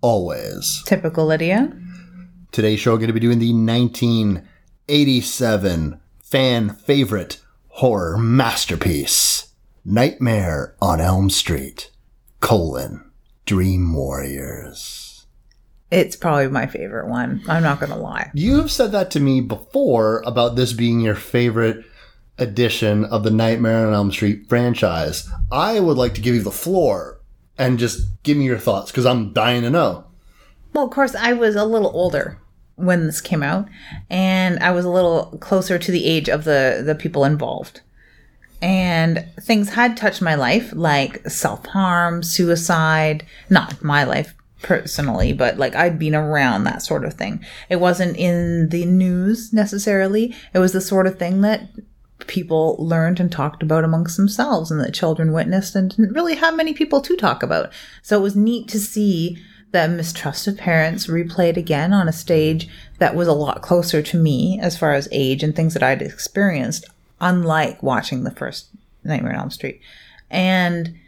Always. Typical Lydia. Today's show, we're going to be doing the 1987 fan favorite horror masterpiece, Nightmare on Elm Street, colon, Dream Warriors. It's probably my favorite one. I'm not going to lie. You've said that to me before about this being your favorite edition of the Nightmare on Elm Street franchise. I would like to give you the floor and just give me your thoughts because I'm dying to know. Well, of course, I was a little older when this came out, and I was a little closer to the age of the, the people involved. And things had touched my life, like self harm, suicide, not my life personally, but like I'd been around that sort of thing. It wasn't in the news necessarily, it was the sort of thing that people learned and talked about amongst themselves and that children witnessed and didn't really have many people to talk about. So it was neat to see the mistrust of parents replayed again on a stage that was a lot closer to me as far as age and things that I'd experienced, unlike watching the first Nightmare on Elm Street. And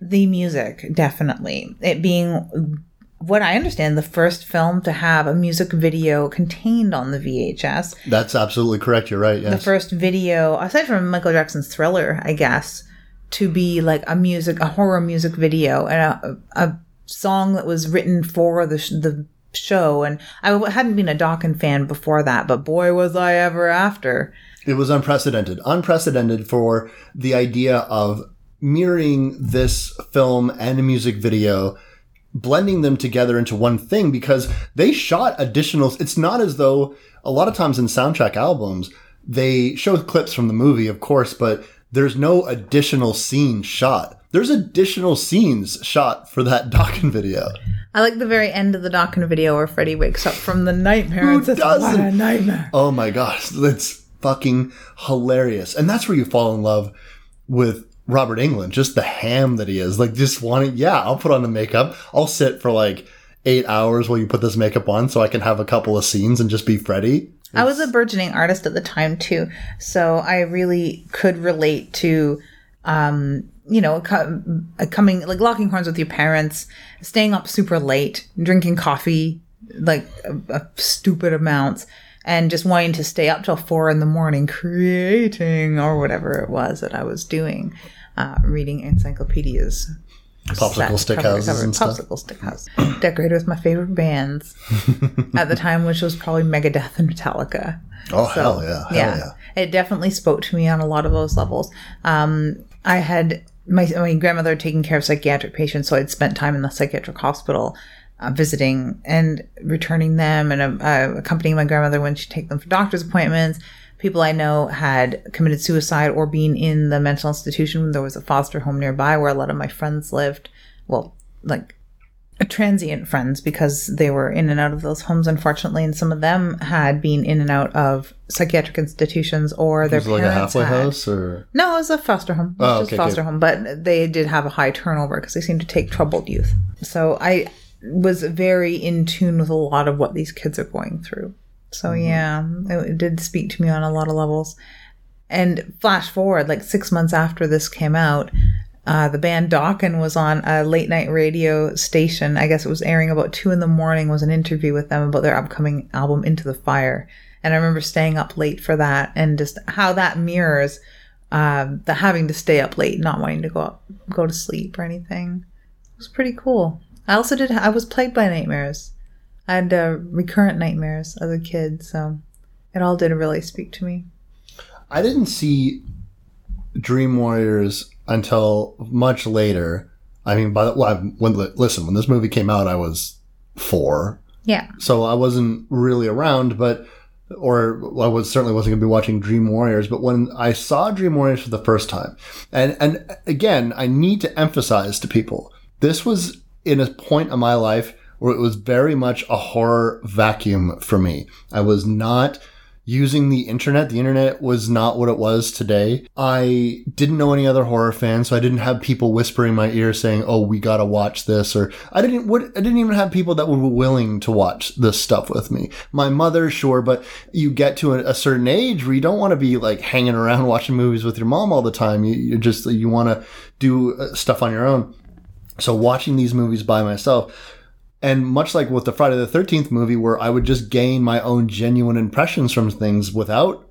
the music, definitely. It being what I understand, the first film to have a music video contained on the VHS. That's absolutely correct. You're right. Yes. The first video, aside from Michael Jackson's Thriller, I guess, to be like a music, a horror music video and a, a song that was written for the, sh- the show. And I hadn't been a Dokken fan before that, but boy, was I ever after. It was unprecedented. Unprecedented for the idea of mirroring this film and a music video blending them together into one thing because they shot additional it's not as though a lot of times in soundtrack albums they show clips from the movie of course but there's no additional scene shot there's additional scenes shot for that Dokken video I like the very end of the Dokken video where Freddy wakes up from the nightmare Who and says, doesn't? "What a nightmare!" oh my gosh that's fucking hilarious and that's where you fall in love with Robert Englund, just the ham that he is. Like, just wanting, yeah, I'll put on the makeup. I'll sit for like eight hours while you put this makeup on so I can have a couple of scenes and just be Freddy. I was a burgeoning artist at the time too, so I really could relate to, um, you know, coming like locking horns with your parents, staying up super late, drinking coffee like a, a stupid amounts, and just wanting to stay up till four in the morning creating or whatever it was that I was doing, uh, reading encyclopedias. Popsicle stick houses and stuff. Popsicle stick house. Decorated with my favorite bands at the time, which was probably Megadeth and Metallica. Oh, hell yeah. Hell yeah. It definitely spoke to me on a lot of those levels. Um, I had my, my grandmother taking care of psychiatric patients, so I'd spent time in the psychiatric hospital uh, visiting and returning them and uh, accompanying my grandmother when she'd take them for doctor's appointments. People I know had committed suicide or been in the mental institution. There was a foster home nearby where a lot of my friends lived. Well, like transient friends because they were in and out of those homes, unfortunately, and some of them had been in and out of psychiatric institutions or their Was it like a halfway had. house or? No, it was a foster home. It was Oh, just okay, foster okay. home, but they did have a high turnover because they seemed to take troubled youth. So I was very in tune with a lot of what these kids are going through. So Mm-hmm. yeah, it, it did speak to me on a lot of levels. And flash forward, like six months after this came out, uh, the band Dokken was on a late night radio station. I guess it was airing about two in the morning. Was an interview with them about their upcoming album Into the Fire, and I remember staying up late for that, and just how that mirrors um, the having to stay up late, not wanting to go up, go to sleep or anything. It was pretty cool. I also did. I was plagued by nightmares. I had uh, recurrent nightmares as a kid, so it all didn't really speak to me. I didn't see Dream Warriors until much later. I mean, by the well, when listen, when this movie came out, I was four, Yeah. so I wasn't really around, but or well, I was certainly wasn't going to be watching Dream Warriors. But when I saw Dream Warriors for the first time, and and again, I need to emphasize to people, this was in a point of my life where it was very much a horror vacuum for me. I was not using the internet. The internet was not what it was today. I didn't know any other horror fans, so I didn't have people whispering in my ear saying, "Oh, we gotta watch this," or I didn't. What I didn't even have people that were willing to watch this stuff with me. My mother, sure, but you get to a, a certain age where you don't want to be like hanging around watching movies with your mom all the time. You, you just you want to do uh, stuff on your own. So watching these movies by myself and much like with the Friday the 13th movie, where I would just gain my own genuine impressions from things without,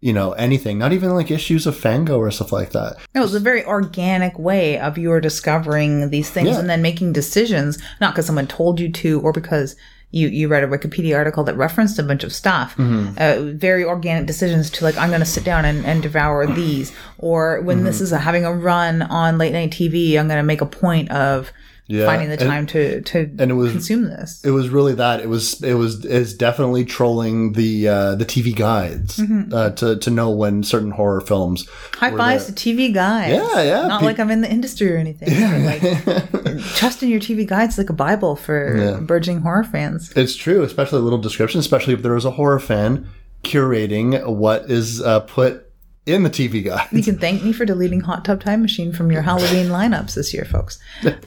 you know, anything, not even like issues of Fango or stuff like that. No, It was a very organic way of your discovering these things Yeah. and then making decisions, not because someone told you to or because you, you read a Wikipedia article that referenced a bunch of stuff. Mm-hmm. Uh, very organic decisions to like, I'm going to sit down and, and devour these. Or when this Mm-hmm. is a, having a run on late night TV, I'm going to make a point of Yeah. finding the And- time to, to and it was- consume this. It was really that. It was it was is definitely trolling the uh, the TV guides Mm-hmm. uh, to to know when certain horror films. High fives to TV guides. Yeah, yeah, Not pe- like I'm in the industry or anything. but, like, trust in your TV guides like a Bible for Yeah. burgeoning horror fans. It's true, especially a little description, especially if there is a horror fan curating what is uh, put in the TV guide. You can thank me for deleting Hot Tub Time Machine from your Halloween lineups this year, folks.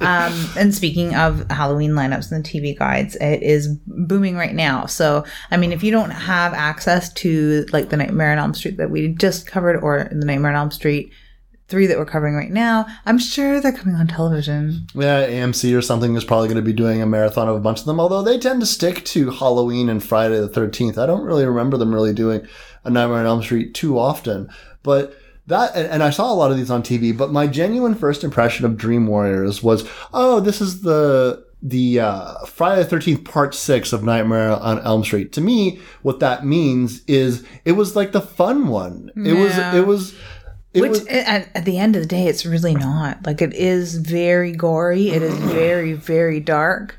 Um, and speaking of Halloween lineups and the TV guides, it is booming right now. So, I mean, if you don't have access to like the Nightmare on Elm Street that we just covered, or the Nightmare on Elm Street three that we're covering right now, I'm sure they're coming on television. Yeah, AMC or something is probably going to be doing a marathon of a bunch of them, although they tend to stick to Halloween and Friday the 13th. I don't really remember them really doing a Nightmare on Elm Street too often. But that, and, I saw a lot of these on TV, but my genuine first impression of Dream Warriors was, oh, this is the, the uh, Friday the 13th part six of Nightmare on Elm Street. To me, what that means is it was like the fun one. It was, it was, it Which was, at, at the end of the day, it's really not. Like it is very gory. It is very very dark,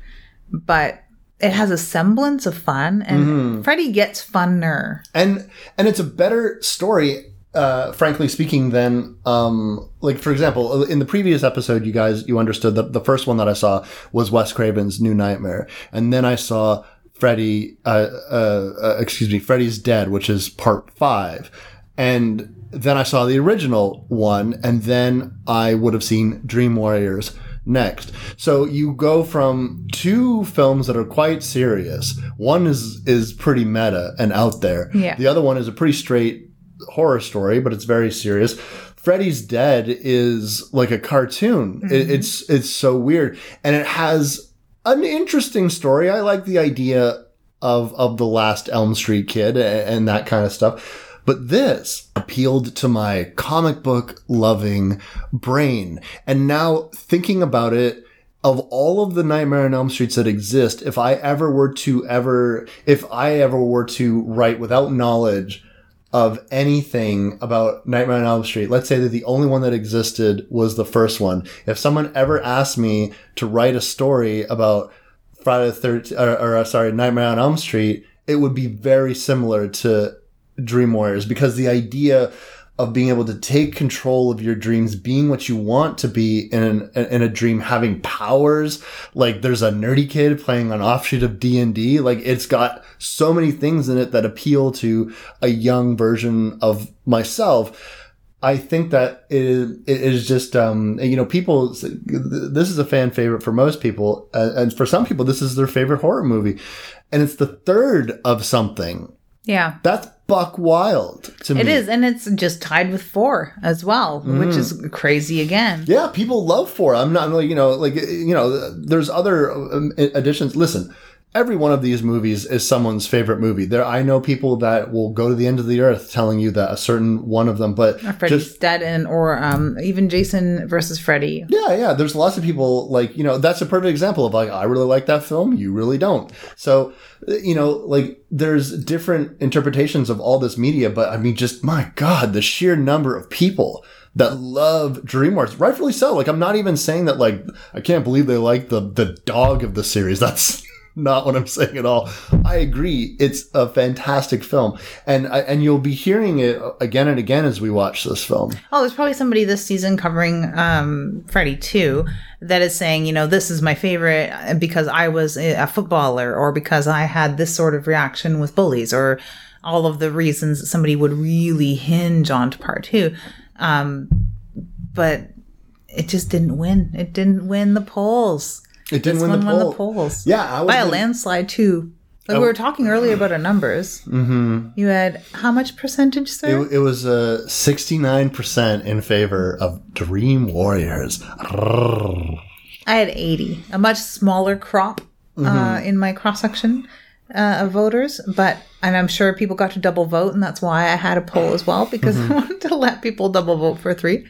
but it has a semblance of fun, and Freddy gets funner. and and it's a better story uh frankly speaking than um like for example in the previous episode you guys you understood that the first one that i saw was wes craven's new nightmare. And then i saw freddy uh, uh, uh excuse me freddy's dead which is part five. And then i saw the original one and then i would have seen dream warriors next. So you go from two films that are quite serious. One is is pretty meta and out there. Yeah. The other one is a pretty straight horror story, but it's very serious. Freddy's Dead is like a cartoon. It, mm-hmm. it's it's so weird, and it has an interesting story. I like the idea of of the last Elm Street kid and, and that kind of stuff. But this appealed to my comic book loving brain. And now thinking about it, of all of the Nightmare on Elm Streets that exist, if I ever were to ever, if I ever were to write without knowledge of anything about Nightmare on Elm Street, let's say that the only one that existed was the first one. If someone ever asked me to write a story about Friday the 13th, or, or uh, sorry, Nightmare on Elm Street, it would be very similar to Dream Warriors because the idea of being able to take control of your dreams, being what you want to be in an, in a dream, having powers. Like there's a nerdy kid playing an offshoot of D and D. Like it's got so many things in it that appeal to a young version of myself. I think that it is, it is just, um, you know, people, this is a fan favorite for most people. Uh, and for some people, this is their favorite horror movie. And it's the third of something. Yeah. That's buck wild to me. It is, and it's just tied with four as well, which is crazy again. Yeah, people love four. I'm not like you know, like you know, there's other um, additions. Listen, every one of these movies is someone's favorite movie. There, I know people that will go to the end of the earth telling you that a certain one of them, but Freddy's just dead, and or um, even Jason versus Freddy. yeah, yeah. There's lots of people like you know that's a perfect example of like I really like that film, you really don't. So you know, like there's different interpretations of all this media, but I mean, just my God, the sheer number of people that love DreamWorks, rightfully so. Like I'm not even saying that like I can't believe they like the the dog of the series. That's not what I'm saying at all. I agree. It's a fantastic film, and and you'll be hearing it again and again as we watch this film. Oh, there's probably somebody this season covering um, Freddy 2 that is saying, you know, this is my favorite because I was a footballer or because I had this sort of reaction with bullies or all of the reasons that somebody would really hinge onto part two. Um, but it just didn't win. It didn't win the polls. It didn't win the, won poll. the polls. Yeah, I was By a landslide, too. Like we were talking earlier about our numbers. Mm-hmm. You had how much percentage, sir? It, it was uh, 69% in favor of Dream Warriors. I had 80, a much smaller crop uh, Mm-hmm. in my cross section uh, of voters, but and I'm sure people got to double vote, and that's why I had a poll as well because Mm-hmm. I wanted to let people double vote for 3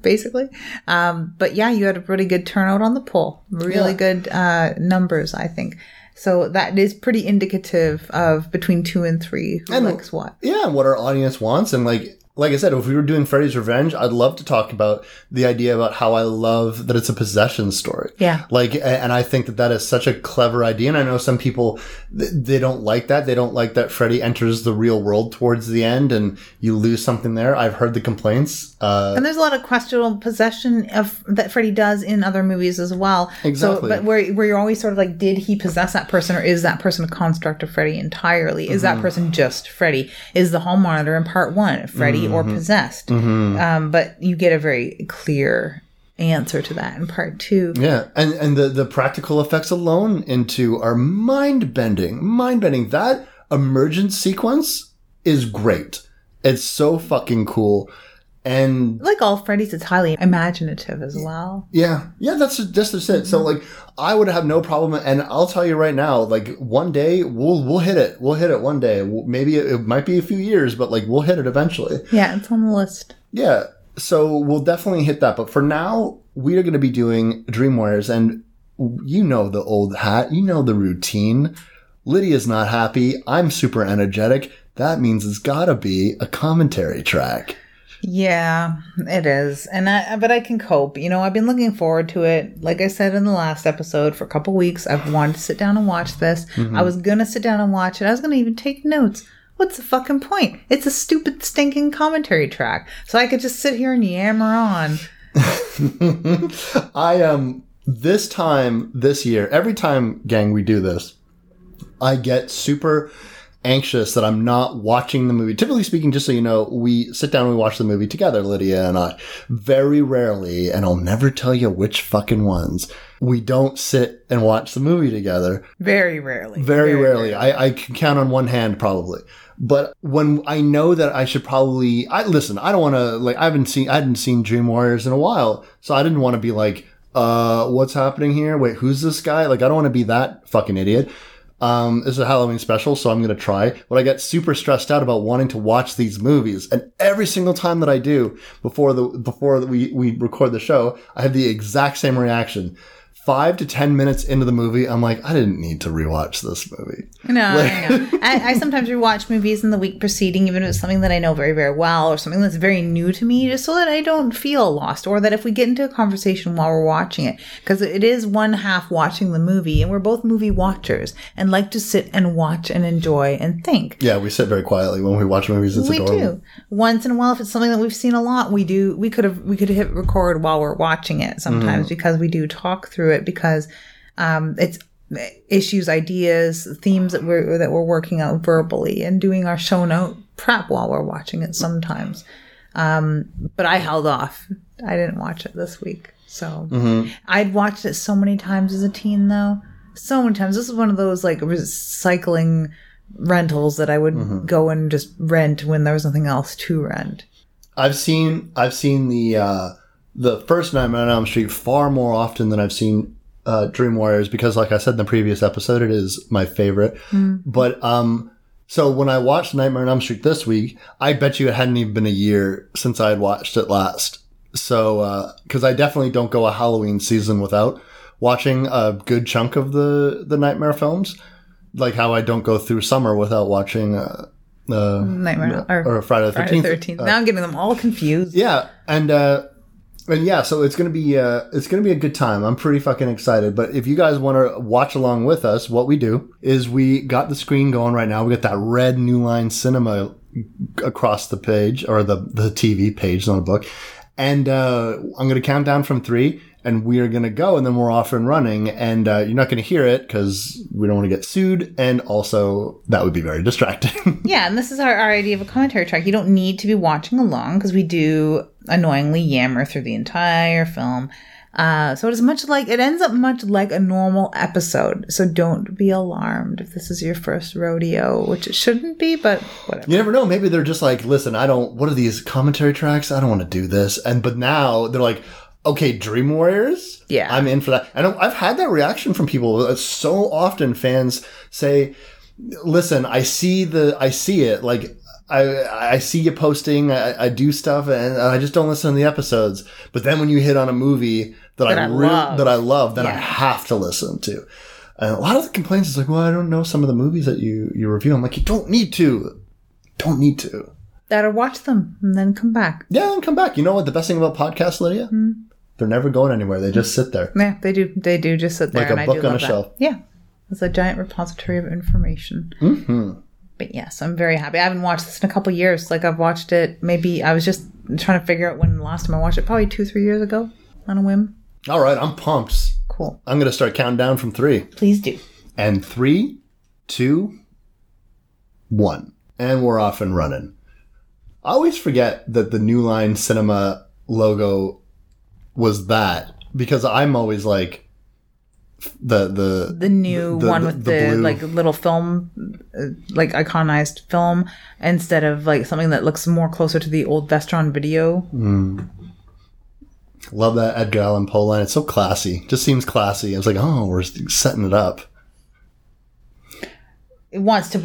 basically. Um, but yeah, you had a pretty good turnout on the poll, really Yeah. good uh, numbers, I think. So that is pretty indicative of between two and three who And- likes what. Yeah, and what our audience wants. And like, like I said, if we were doing Freddy's Revenge, I'd love to talk about the idea about how I love that it's a possession story. Yeah. Like, and I think that that is such a clever idea. And I know some people, they don't like that. They don't like that Freddy enters the real world towards the end and you lose something there. I've heard the complaints. Uh, And there's a lot of questionable possession of that Freddy does in other movies as well. Exactly. So, but where where you're always sort of like, did he possess that person, or is that person a construct of Freddy entirely? Is Mm-hmm. that person just Freddy? Is the hall monitor in part one Freddy or Mm-hmm. possessed? Um, but you get a very clear answer to that in part two. Yeah, and and the the practical effects alone into are mind bending, mind bending. That emergent sequence is great. It's so fucking cool, and Like all Freddy's, it's highly imaginative as well. yeah, yeah. That's that's just it. So mm-hmm. like, I would have no problem, and I'll tell you right now, like one day we'll we'll hit it. We'll hit it one day. We'll- Maybe it, it might be a few years, but like we'll hit it eventually. Yeah, it's on the list. Yeah, so we'll definitely hit that. But for now, we are going to be doing Dream Warriors, and you know the old hat, you know the routine. Lydia's not happy. I'm super energetic. That means it's got to be a commentary track. Yeah, it is. And I but I can cope. You know, I've been looking forward to it. Like I said in the last episode, for a couple weeks, I've wanted to sit down and watch this. I was gonna sit down and watch it. I was gonna even take notes. What's the fucking point? It's a stupid stinking commentary track. So I could just sit here and yammer on. I um this time this year, every time gang we do this, I get super anxious that I'm not watching the movie. Typically speaking, just so you know, we sit down and we watch the movie together, Lydia and I. Very rarely, and I'll never tell you which fucking ones, we don't sit and watch the movie together. Very rarely. Very, rarely. I, I can count on one hand probably. But when I know that I should probably, I listen. I don't want to like. I haven't seen. I hadn't seen Dream Warriors in a while, so I didn't want to be like, uh, what's happening here? Wait, who's this guy? Like, I don't want to be that fucking idiot. Um, this is a Halloween special, so I'm gonna try. But I get super stressed out about wanting to watch these movies, and every single time that I do before the before we we record the show, I have the exact same reaction. Five to ten minutes into the movie, I'm like, I didn't need to rewatch this movie. No, I know. I, I sometimes rewatch movies in the week preceding, even if it's something that I know very, very well or something that's very new to me, just so that I don't feel lost or that if we get into a conversation while we're watching it, because it is one half watching the movie and we're both movie watchers and like to sit and watch and enjoy and think. Yeah, we sit very quietly when we watch movies. It's We adorable. do. Once in a while, if it's something that we've seen a lot, we do. We could have we could hit record while we're watching it sometimes mm. because we do talk through it because um, it's issues, ideas, themes that we're that we're working out verbally and doing our show note prep while we're watching it sometimes. Um, but I held off. I didn't watch it this week, so I'd watched it so many times as a teen though. So many times. This is one of those like recycling rentals that I would go and just rent when there was nothing else to rent. I've seen I've seen the uh, the first Nightmare on Elm Street far more often than I've seen uh, Dream Warriors because, like I said in the previous episode, it is my favorite. But um, so when I watched Nightmare on Elm Street this week, I bet you it hadn't even been a year since I had watched it last. So because I definitely don't go a Halloween season without watching a good chunk of the the Nightmare films, like how I don't go through summer without watching. Uh, uh, Nightmare or, or Friday the Thirteenth. now I'm getting them all confused. Yeah, and uh, and yeah, so it's gonna be uh, it's gonna be a good time. I'm pretty fucking excited. But if you guys want to watch along with us, what we do is we got the screen going right now. We got that red New Line Cinema across the page or the the TV page on a book, and uh, I'm gonna count down from three. And we are going to go, and then we're off and running. And uh, you're not going to hear it because we don't want to get sued. And also, that would be very distracting. Yeah, and this is our, our idea of a commentary track. You don't need to be watching along because we do annoyingly yammer through the entire film. Uh, so it is much like it ends up much like a normal episode. So don't be alarmed if this is your first rodeo, which it shouldn't be, but whatever. You never know. Maybe they're just like, listen, I don't. What are these commentary tracks? I don't want to do this. And but now they're like, okay, Dream Warriors. Yeah. I'm in for that. And I've had that reaction from people. Uh, So often fans say, listen, I see the, I see it. Like. I, I see you posting, I, I do stuff, and I just don't listen to the episodes. But then when you hit on a movie that, That I, I that I love, then I have to listen to. And a lot of the complaints is like, well, I don't know some of the movies that you, you review. I'm like, you don't need to. Don't need to. Better watch them and then come back. Yeah, and come back. You know what the best thing about podcasts, Lydia? Hmm. They're never going anywhere. They just sit there. Yeah, they do. They do just sit there, Like a and I book do on a that. shelf. Yeah, it's a giant repository of information. hmm But yes, I'm very happy. I haven't watched this in a couple years. Like I've watched it. Maybe I was just trying to figure out when the last time I watched it. Probably two, three years ago, on a whim. All right, I'm pumped. Cool. I'm going to start counting down from three. Please do. And three, two, one. And we're off and running. I always forget that the New Line Cinema logo was that because I'm always like the the The new The- one the- with the the, blue. like little film, uh, like iconized film, instead of like something that looks more closer to the old Vestron video. Love that Edgar Allan Poe line. It's so classy. Just seems classy. I was like, oh, we're setting it up. It wants to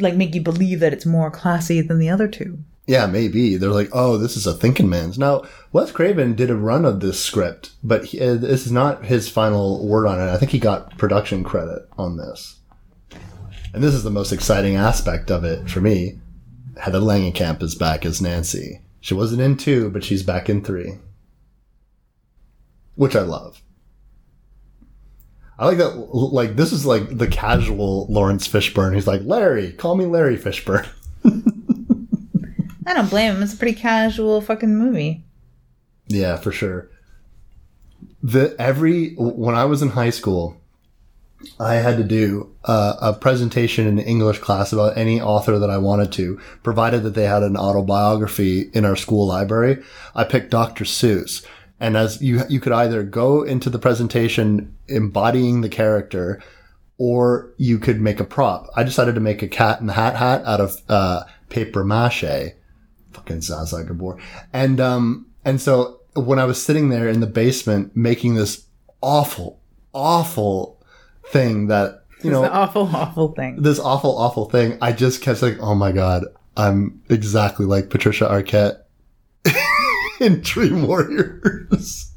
like make you believe that it's more classy than the other two. Yeah, maybe. They're like, oh, this is a thinking man's. Now, Wes Craven did a run of this script, but he, uh, this is not his final word on it. I think he got production credit on this. And this is the most exciting aspect of it for me. Heather Langenkamp is back as Nancy. She wasn't in two, but she's back in three. Which I love. I like that, like, this is like the casual Laurence Fishburne. He's like, Larry, call me Larry Fishburne. I don't blame him. It's a pretty casual fucking movie. Yeah, for sure. The every when I was in high school, I had to do uh, a presentation in English class about any author that I wanted to, provided that they had an autobiography in our school library. I picked Dr. Seuss, and as you you could either go into the presentation embodying the character, or you could make a prop. I decided to make a cat in the hat hat out of uh, paper mache fucking Zsa Zsa Gabor. And um and so when I was sitting there in the basement making this awful, awful thing that you know awful, awful thing. this awful, awful thing, I just kept saying, "Oh my god, I'm exactly like Patricia Arquette in Dream Warriors."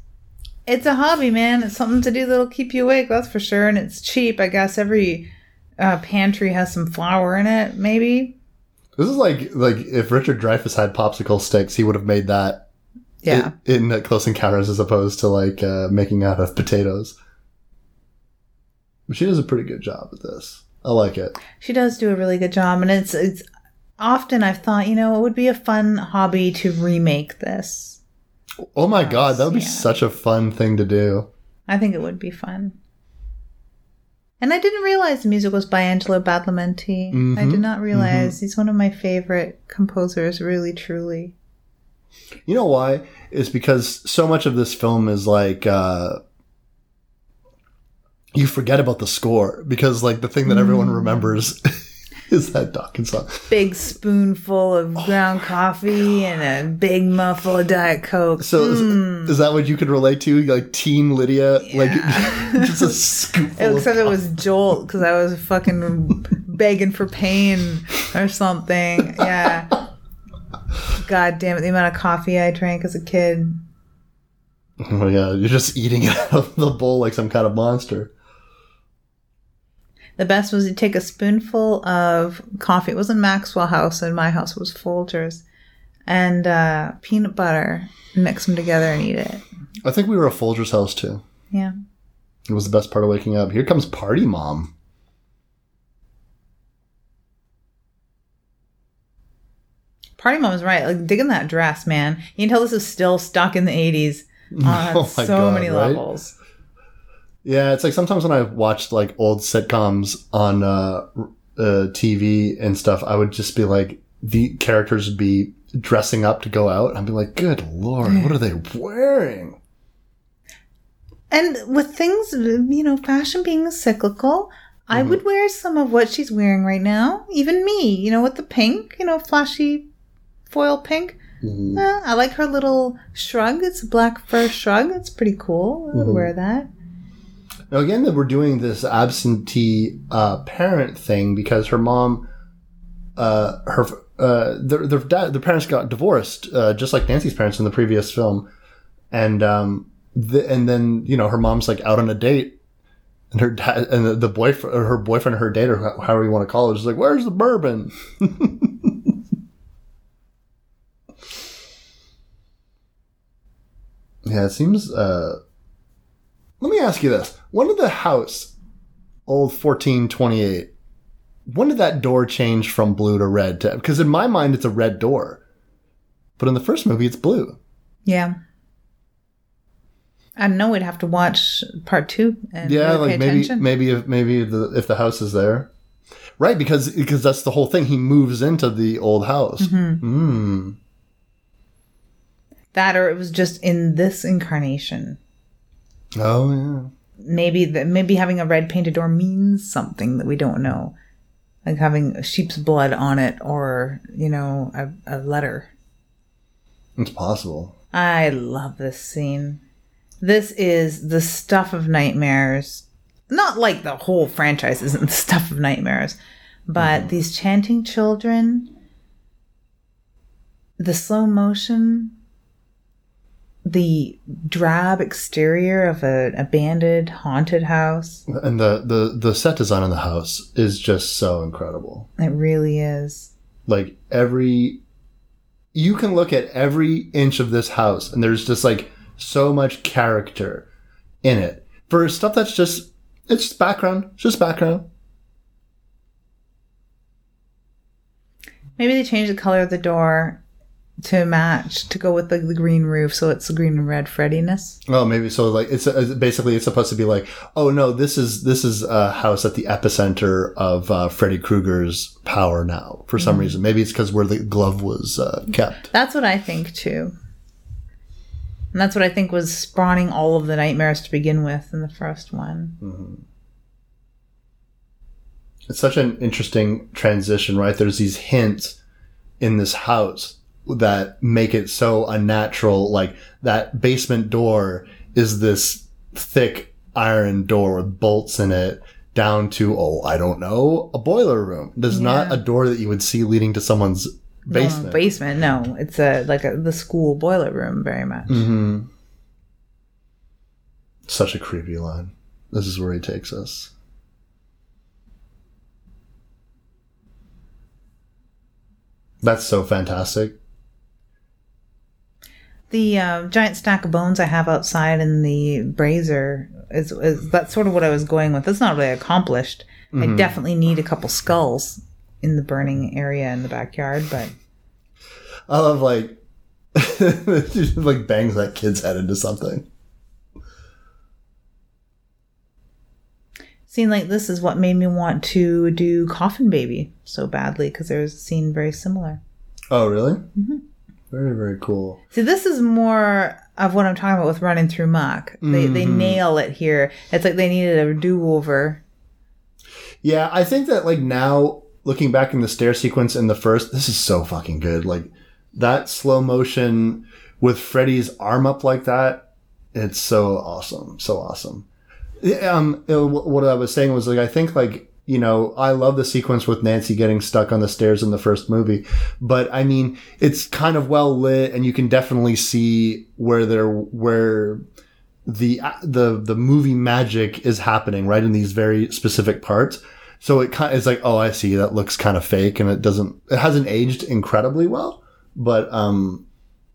It's a hobby, man. It's something to do that'll keep you awake, that's for sure. And it's cheap. I guess every uh, pantry has some flour in it, maybe. This is like like if Richard Dreyfuss had popsicle sticks, he would have made that Yeah. in, in Close Encounters as opposed to like uh, making out of potatoes. But she does a pretty good job at this. I like it. She does do a really good job. And it's, it's often I've thought, you know, it would be a fun hobby to remake this. Oh my god, that would be yeah. such a fun thing to do. I think it would be fun. And I didn't realize the music was by Angelo Badalamenti. I Mhm, did not realize he's one of my favorite composers, really, truly. You know why? It's because so much of this film is like uh you forget about the score because like the thing that everyone remembers is that Dokken song. Big spoonful of ground coffee and a big mug full of Diet Coke. So is, Mm. is that what you could relate to? Like teen Lydia, like just a scoop. Except it was Jolt because I was fucking begging for pain or something. Yeah. God damn it, the amount of coffee I drank as a kid. Oh yeah. you're just eating it out of the bowl like some kind of monster. The best was you take a spoonful of coffee. It wasn't Maxwell House, and my house was Folgers. and uh, peanut butter. Mix them together and eat it. I think we were at Folger's house too. Yeah. It was the best part of waking up. Here comes Party Mom. Party Mom is right. Like digging that dress, man. You can tell this is still stuck in the eighties on Oh so God, many right? levels. Yeah, it's like sometimes when I watched like old sitcoms on uh, uh, TV and stuff, I would just be like, the characters would be dressing up to go out. I'd be like, good lord, what are they wearing? And with things, you know, fashion being cyclical, I Mm-hmm. would wear some of what she's wearing right now. Even me, you know, with the pink, you know, flashy foil pink. Mm-hmm. Eh, I like her little shrug. It's a black fur shrug. It's pretty cool. I Mm-hmm. would wear that. Now again, that we're doing this absentee uh, parent thing because her mom, uh, her uh, their their, dad, their parents got divorced, uh, just like Nancy's parents in the previous film, and um, the, and then you know her mom's like out on a date, and her dad and the, the boyfriend, her boyfriend, or her date, or however you want to call it, is like, "Where's the bourbon?" yeah, it seems. Uh, let me ask you this: When did the house, old fourteen twenty eight, when did that door change from blue to red? To because in my mind it's a red door, but in the first movie it's blue. Yeah. I know we'd have to watch part two and Yeah, really like maybe attention. maybe if maybe the if the house is there, right? Because because that's the whole thing. He moves into the old house. Mm-hmm. Mm. that or it was just in this incarnation. Oh yeah. maybe that maybe having a red painted door means something that we don't know. Like having sheep's blood on it or you know a, a letter. It's possible. i love this scene. This is the stuff of nightmares. Not like the whole franchise isn't the stuff of nightmares but mm-hmm. these chanting children the slow motion the drab exterior of an abandoned haunted house And the, the the set design on the house is just so incredible. It really is. like every you can look at every inch of this house and there's just like so much character in it for stuff that's just it's just background it's just background Maybe they changed the color of the door to match to go with the, the green roof, so it's the green and red Freddiness. oh maybe so like it's uh, basically it's supposed to be like oh no this is this is a house at the epicenter of uh, freddy krueger's power now for some reason maybe it's because where the glove was uh, kept That's what I think too. And that's what I think was spawning all of the nightmares to begin with in the first one. it's such an interesting transition, right? There's these hints in this house that make it so unnatural. Like that basement door is this thick iron door with bolts in it down to, oh, I don't know, a boiler room. There's not a door that you would see leading to someone's No, basement. basement, no. It's a like a, the school boiler room very much. hmm Such a creepy line. This is where he takes us. That's so fantastic. The uh, giant stack of bones I have outside in the brazier is, is that's sort of what I was going with. That's not really accomplished. I definitely need a couple skulls in the burning area in the backyard, but I love like just, like bangs that kid's head into something. scene like this is what made me want to do Coffin Baby so badly because there was a scene very similar. Oh, really? Very very cool. See, this is more of what I'm talking about with running through muck. They they nail it here. It's like they needed a do over. Yeah, I think that like now looking back in the stair sequence in the first, this is so fucking good. Like that slow motion with Freddy's arm up like that, it's so awesome, so awesome. Yeah, Um, what I was saying was like I think like you know I love the sequence with Nancy getting stuck on the stairs in the first movie, but I mean it's kind of well lit and you can definitely see where they're where the the the movie magic is happening right in these very specific parts. So it kind it's like, oh, I see that looks kind of fake, and it doesn't, it hasn't aged incredibly well, But um,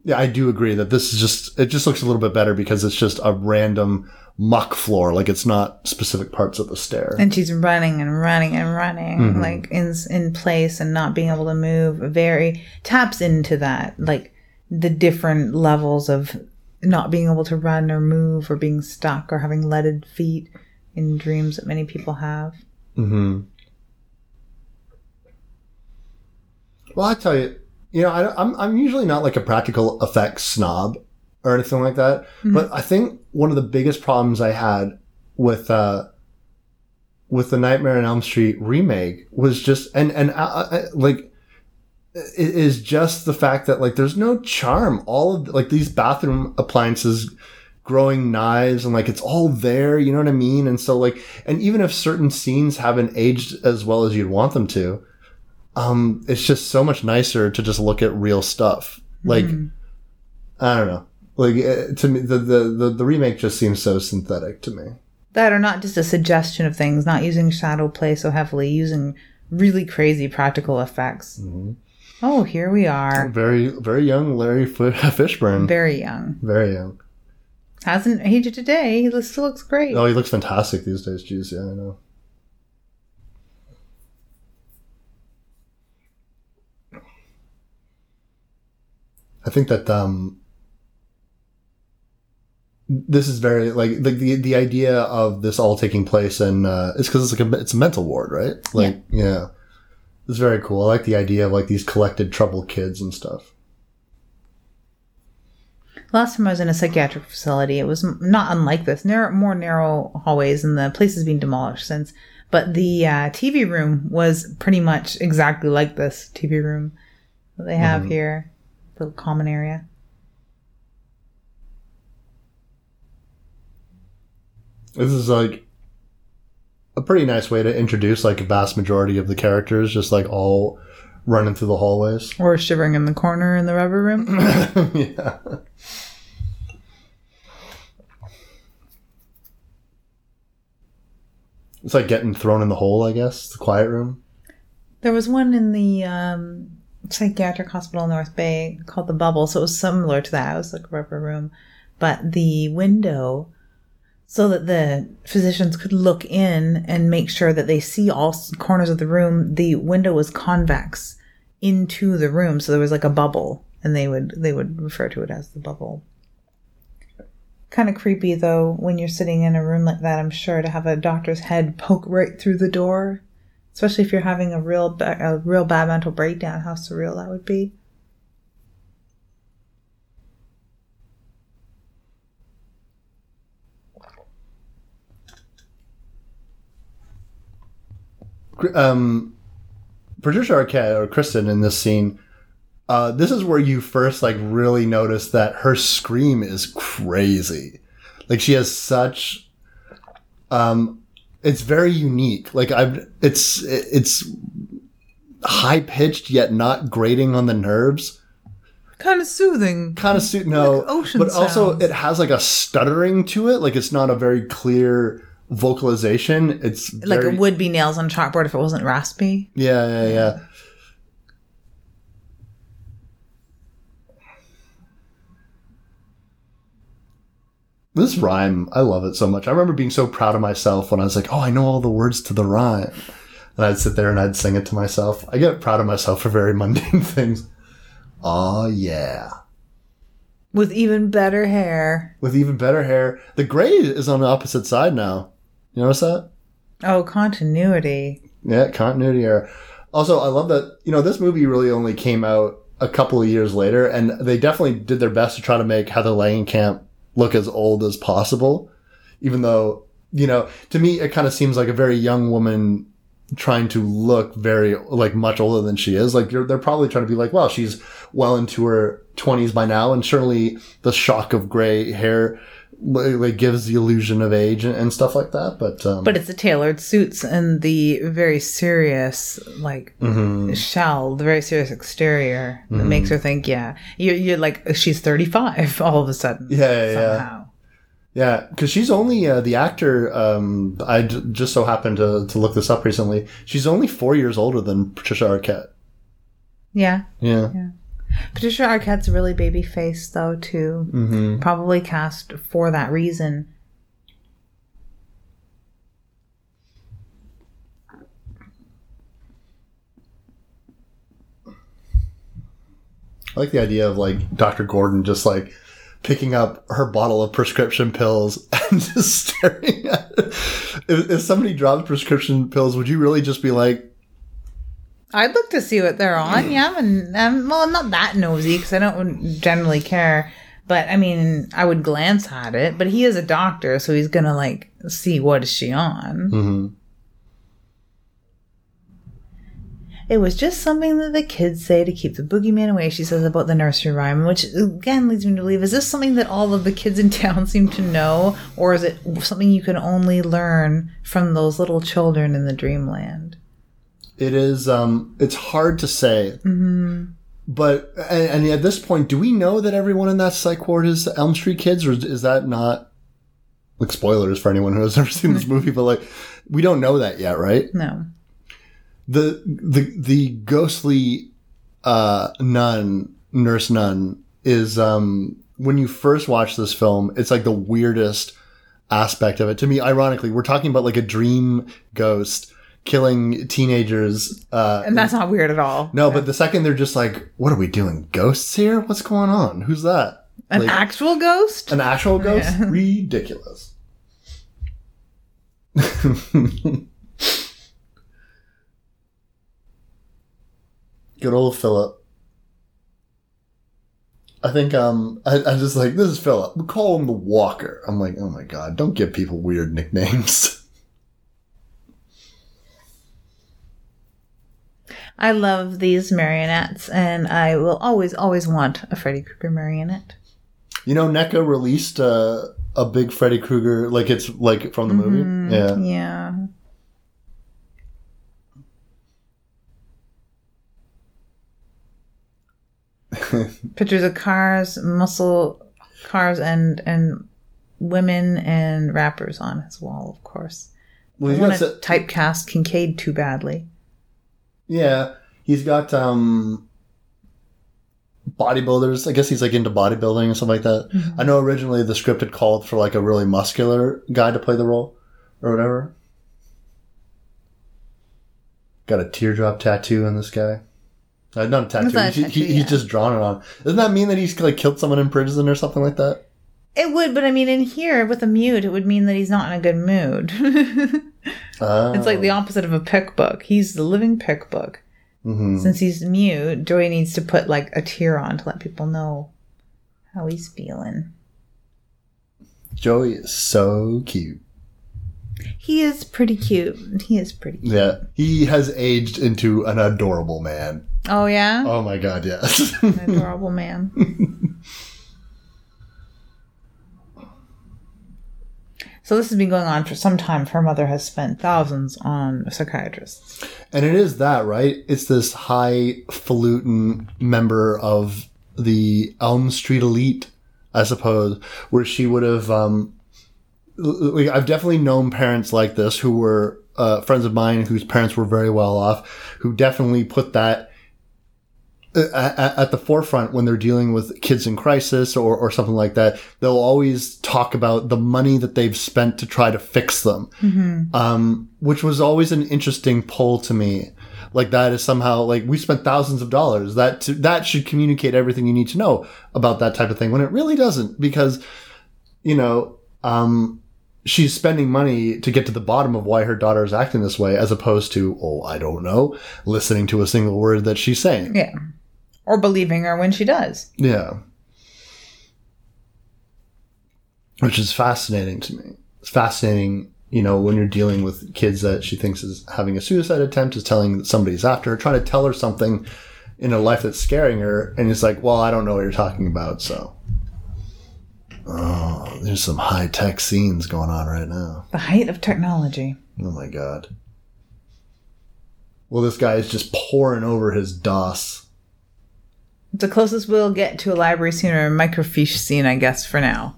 yeah, I do agree that this is just it just looks a little bit better because it's just a random muck floor, like it's not specific parts of the stair. And she's running and running and running, Mm-hmm. like in in place and not being able to move. Very taps into that, like the different levels of not being able to run or move or being stuck or having leaded feet in dreams that many people have. hmm Well, I tell you, you know, I, I'm I'm usually not like a practical effects snob or anything like that, but I think one of the biggest problems I had with uh with the Nightmare on Elm Street remake was just and and uh, uh, like it is just the fact that like there's no charm. All of like these bathroom appliances growing knives and like it's all there you know what i mean? And so like and even if certain scenes haven't aged as well as you'd want them to um it's just so much nicer to just look at real stuff. Like i don't know like eh, to me the, the the the remake just seems so synthetic to me That are not just a suggestion of things, not using shadow play so heavily, using really crazy practical effects. Mm-hmm. Oh, here we are. very very young larry fishburne Very young. very young Hasn't aged a day. He still looks great. oh he looks fantastic these days jeez yeah i know I think that um, this is very like the, the the idea of this all taking place and uh, it's because it's like a it's a mental ward, right? Like yeah. it's very cool. I like the idea of like these collected troubled kids and stuff. Last time I was in a psychiatric facility, it was not unlike this. Narrow, more narrow hallways, and the place has been demolished since. But the uh, TV room was pretty much exactly like this TV room that they have here, the common area. This is like a pretty nice way to introduce like a vast majority of the characters, just like all running through the hallways. Or shivering in the corner in the rubber room. yeah. It's like getting thrown in the hole, I guess. The quiet room. There was one in the um, psychiatric hospital in North Bay called the Bubble, so it was similar to that. It was like a rubber room, but the window, so that the physicians could look in and make sure that they see all corners of the room. The window was convex into the room, so there was like a bubble, and they would they would refer to it as the bubble. Kind of creepy though when you're sitting in a room like that. I'm sure to have a doctor's head poke right through the door especially if you're having a real a real bad mental breakdown how surreal that would be um, Patricia Arquette or Kristen in this scene, uh, this is where you first like really notice that her scream is crazy. Like she has such, um, it's very unique. Like I've, it's it's high pitched yet not grating on the nerves. kind of soothing Kind of suit no, Like ocean but also it has like a stuttering to it. Like it's not a very clear vocalization. It's like very, it would be nails on chalkboard if it wasn't raspy Yeah, yeah, yeah. This rhyme, I love it so much. I remember being so proud of myself when I was like, "Oh, I know all the words to the rhyme," and I'd sit there and I'd sing it to myself. I get proud of myself for very mundane things. Oh yeah, with even better hair with even better hair. The gray is on the opposite side now. You notice that? oh continuity Yeah, continuity error. Also, I love that, you know, this movie really only came out a couple of years later, and they definitely did their best to try to make Heather Langenkamp look as old as possible. Even though, you know, to me, it kind of seems like a very young woman trying to look very, like, much older than she is. Like, they're probably trying to be like, well, she's well into her 20s by now, and certainly the shock of gray hair like gives the illusion of age and, and stuff like that. But, um, but it's the tailored suits and the very serious like mhm. shell the very serious exterior that makes her think yeah you're, you're like she's 35 all of a sudden Yeah, yeah, yeah. somehow Yeah, because she's only uh, the actor. Um, I j- just so happened to, to look this up recently. She's only four years older than Patricia Arquette. yeah Yeah, Patricia Arquette's really baby face though too. Mm-hmm. Probably cast for that reason. I like the idea of like Dr. Gordon just like picking up her bottle of prescription pills and just staring at it. If, if somebody drops prescription pills, would you really just be like, I'd look to see what they're on. Yeah, I'm, I'm well, I'm not that nosy because I don't generally care. But I mean, I would glance at it. But he is a doctor, so he's gonna like see what is she on. mm-hmm. It was just something that the kids say to keep the boogeyman away. She says about the nursery rhyme, which again leads me to believe: is this something that all of the kids in town seem to know, or is it something you can only learn from those little children in the dreamland? It is. Um, it's hard to say. Mm-hmm. But and, and at this point, do we know that everyone in that psych ward is Elm Street kids, or is, is that not like spoilers for anyone who has never seen this movie? But like, we don't know that yet, right? No. The the the ghostly uh, nun, nurse nun, is um, when you first watch this film, it's like the weirdest aspect of it. To me, ironically, we're talking about like a dream ghost killing teenagers. Uh, And that's not weird at all. no, but the second they're just like, "What are we doing? Ghosts here? What's going on? Who's that? An Like, actual ghost? an actual ghost? Yeah. Ridiculous." Good old Philip. I think um I, I'm just like this is Philip. We call him the Walker. I'm like, oh my god, don't give people weird nicknames. I love these marionettes, and I will always, always want a Freddy Krueger marionette. You know, NECA released uh, a big Freddy Krueger, like it's like from the movie. Yeah. Yeah. Pictures of cars, muscle cars, and and women and rappers on his wall, of course. Well, I want to typecast Kincaid too badly. Yeah, he's got um bodybuilders. I guess he's like into bodybuilding and stuff like that. Mm-hmm. I know originally the script had called for like a really muscular guy to play the role or whatever. Got a teardrop tattoo on this guy. Uh, not a tattoo. A he- he- tattoo, he's just drawn it on. Doesn't that mean that he's like killed someone in prison or something like that? It would, but I mean, in here with a mute, it would mean that he's not in a good mood. Oh. It's like the opposite of a pick book. He's the living pick book. Mhm. Since he's mute, Joey needs to put like a tear on to let people know how he's feeling. Joey is so cute. He is pretty cute. He is pretty cute. Yeah, he has aged into an adorable man. Oh yeah? Oh my god, yes. An adorable man. so this has been going on for some time. Her mother has spent thousands on psychiatrists. and it is that, right? It's this highfalutin member of the Elm Street elite, I suppose, where she would have. Um, I've definitely known parents like this who were uh, friends of mine whose parents were very well off, who definitely put that at, at the forefront when they're dealing with kids in crisis or, or something like that. They'll always talk about the money that they've spent to try to fix them, um, which was always an interesting pull to me. Like that is somehow like we spent thousands of dollars. That to, that should communicate everything you need to know about that type of thing when it really doesn't because you know um, she's spending money to get to the bottom of why her daughter is acting this way as opposed to oh I don't know listening to a single word that she's saying. Yeah. Or believing her when she does. Yeah. Which is fascinating to me. It's fascinating, you know, when you're dealing with kids that she thinks is having a suicide attempt, is telling that somebody's after her, trying to tell her something in her life that's scaring her, and it's like, well, I don't know what you're talking about, so. Oh, there's some high tech scenes going on right now. The height of technology. Oh my god. Well, this guy is just pouring over his DOS. The closest we'll get to a library scene or a microfiche scene, I guess, for now.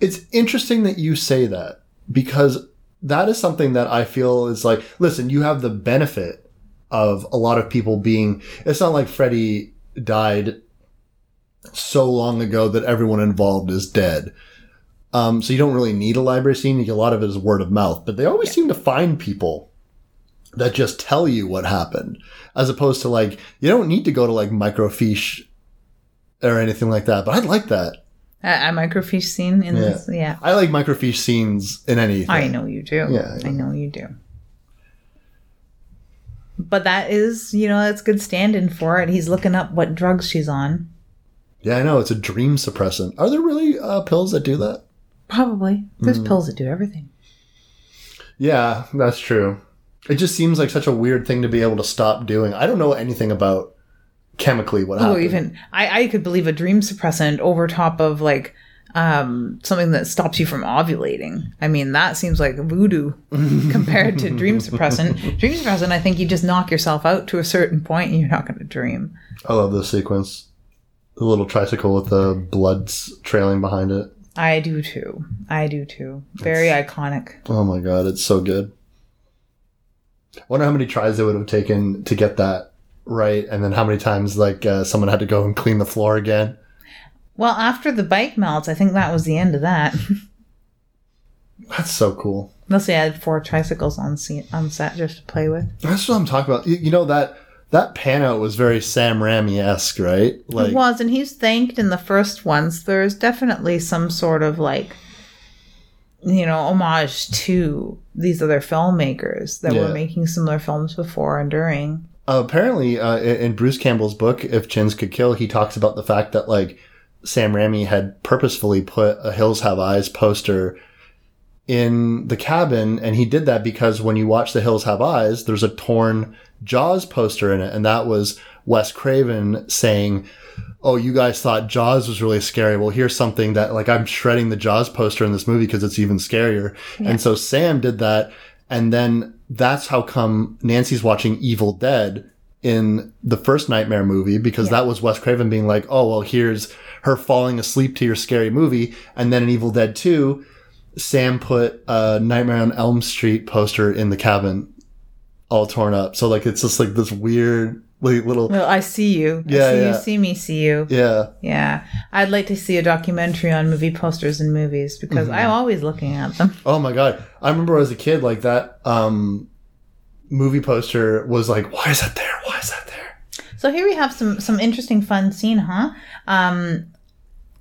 it's interesting that you say that because that is something that I feel is like, listen, you have the benefit of a lot of people being. It's not like Freddy died so long ago that everyone involved is dead. Um, so you don't really need a library scene. You get a lot of it is word of mouth, but they always seem to find people that just tell you what happened, as opposed to like you don't need to go to like microfiche or anything like that. But I'd like that. A, a microfiche scene in this. Yeah. I like microfiche scenes in anything. I know you do. Yeah, I know you do. But that is, you know, that's good stand-in for it. He's looking up what drugs she's on. Yeah, I know. It's a dream suppressant. Are there really uh, pills that do that? Probably. There's Mm. pills that do everything. Yeah, that's true. It just seems like such a weird thing to be able to stop doing. I don't know anything about chemically what happened. Oh, even I, I could believe a dream suppressant over top of like um something that stops you from ovulating. I mean, that seems like voodoo compared to dream suppressant. Dream suppressant, I think you just knock yourself out to a certain point and you're not going to dream. I love this sequence. The little tricycle with the bloods trailing behind it. I do too. I do too. Very iconic. Oh my god, it's so good. I wonder how many tries it would have taken to get that right, and then how many times like uh, someone had to go and clean the floor again. Well, after the bike melts, I think that was the end of that. That's so cool. Unless they had four tricycles on scene, on set just to play with. That's what I'm talking about. You, you know that that pan out was very Sam Raimi esque, right? Like it was, and he's thanked in the first ones. There's definitely some sort of like, you know, homage to these other filmmakers that Yeah. were making similar films before and during. Uh, apparently, uh, in Bruce Campbell's book, If Chins Could Kill, he talks about the fact that like Sam Raimi had purposefully put a Hills Have Eyes poster in the cabin, and he did that because when you watch The Hills Have Eyes, there's a torn Jaws poster in it, and that was Wes Craven saying. Oh, you guys thought Jaws was really scary. Well, here's something that like I'm shredding the Jaws poster in this movie because it's even scarier. And so Sam did that. And then that's how come Nancy's watching Evil Dead in the first Nightmare movie because that was Wes Craven being like, oh, well, here's her falling asleep to your scary movie. And then in Evil Dead 2, Sam put a Nightmare on Elm Street poster in the cabin all torn up. So like, it's just like this weird like, little, Well, I see you. I Yeah, see yeah. you. See me. See you. yeah. Yeah, I'd like to see a documentary on movie posters and movies because Mm-hmm. I'm always looking at them. Oh my God. I remember as a kid, like that, um, movie poster was like, why is that there? Why is that there? So here we have some some interesting fun scene, huh? Um,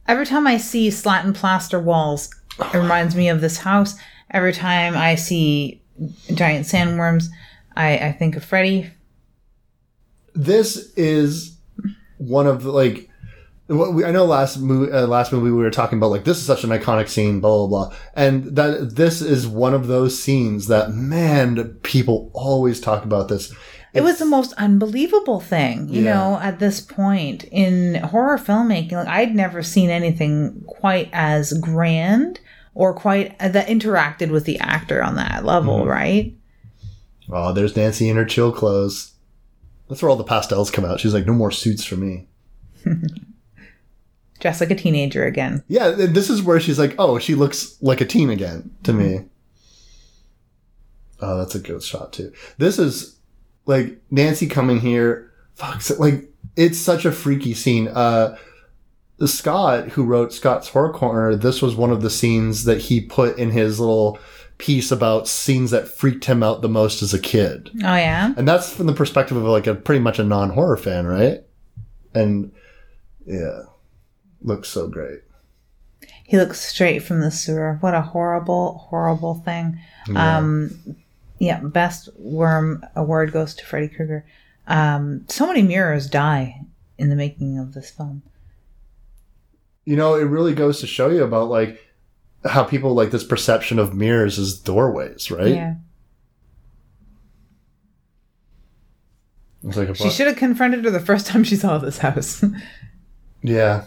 every time I see slat and plaster walls, it reminds me of this house. Every time I see giant sandworms, I, I think of Freddy. This is one of the, like what we, I know last movie uh, last movie we were talking about like this is such an iconic scene blah blah blah and that this is one of those scenes that man people always talk about this It was the most unbelievable thing, you Yeah. know, at this point in horror filmmaking. Like I'd never seen anything quite as grand or quite that interacted with the actor on that level, Mm-hmm. right? oh there's Nancy in her chill clothes that's where all the pastels come out. She's like no more suits for me. Dressed like a teenager again. yeah this is where she's like oh she looks like a teen again to me. Oh that's a good shot too. This is like Nancy coming here. Fuck like it's such a freaky scene. Uh Scott who wrote Scott's horror corner this was one of the scenes that he put in his little piece about scenes that freaked him out the most as a kid Oh yeah. and that's from the perspective of like a pretty much a non-horror fan right and yeah looks so great He looks straight from the sewer. What a horrible, horrible thing. Um, yeah, best worm award goes to Freddy Krueger. Um, so many mirrors die in the making of this film. you know, it really goes to show you about like how people like this perception of mirrors as doorways, right? Yeah. Like She should have confronted her the first time she saw this house. yeah.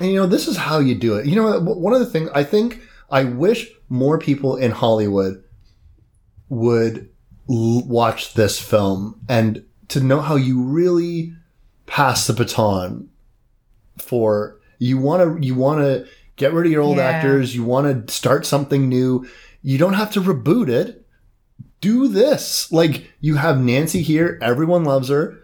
And you know, this is how you do it. You know, one of the things I think I wish more people in Hollywood would watch this film and to know how you really pass the baton for You want to you want to get rid of your old Yeah. actors. You want to start something new. You don't have to reboot it. Do this. Like you have Nancy here. Everyone loves her.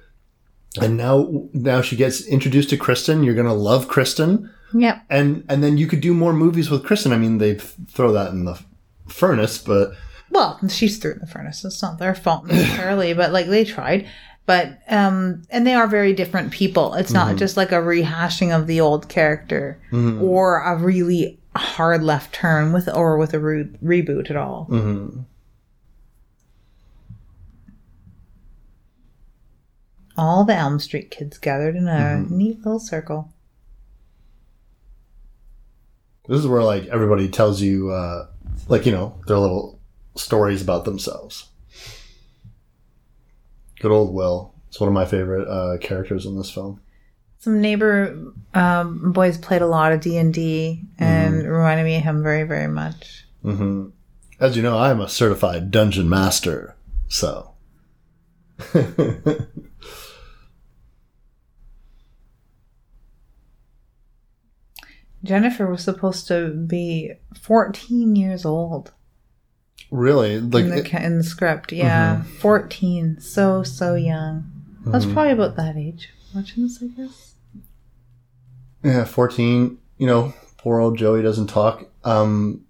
And now now she gets introduced to Kristen. You're to love Kristen. Yep. And and then you could do more movies with Kristen. I mean, they throw that in the furnace, but Well, she's through in the furnace. It's not their fault necessarily, but like they tried. But um and they are very different people. It's not just like a rehashing of the old character or a really hard left turn with or with a re- reboot at all. All the Elm Street kids gathered in a neat little circle. This is where like everybody tells you, uh, like you know, their little stories about themselves. Good old Will. It's one of my favorite uh, characters in this film. Some neighbor um, boys played a lot of D and D, and reminded me of him very, very much. hmm As you know, I'm a certified dungeon master, so. Jennifer was supposed to be 14 years old really, like, in the, in the script. Yeah, 14. So, so young. I was probably about that age watching this, I guess. yeah, 14. You know, poor old Joey doesn't talk. Um,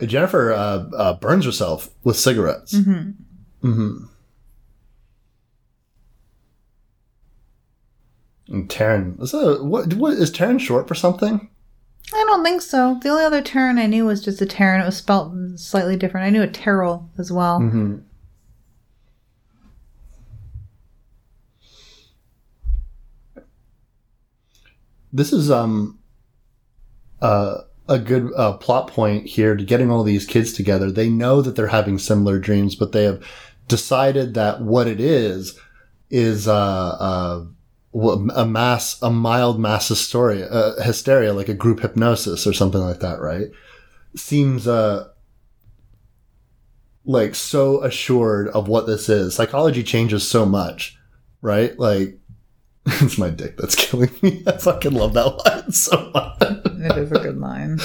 Jennifer uh, uh, burns herself with cigarettes. Mm-hmm. Mm-hmm. And Taryn, is that what? What is Taryn short for something? I don't think so. The only other Terran I knew was just a Terran. It was spelled slightly different. I knew a Terrell as well. Mm-hmm. This is um uh, a good uh, plot point here to getting all these kids together. They know that they're having similar dreams, but they have decided that what it is is uh, uh, a mass, a mild mass hysteria, uh, hysteria, like a group hypnosis or something like that, right? Seems uh, like so assured of what this is. Psychology changes so much, right? Like, it's my dick that's killing me. I fucking love that line so much. It is a good line.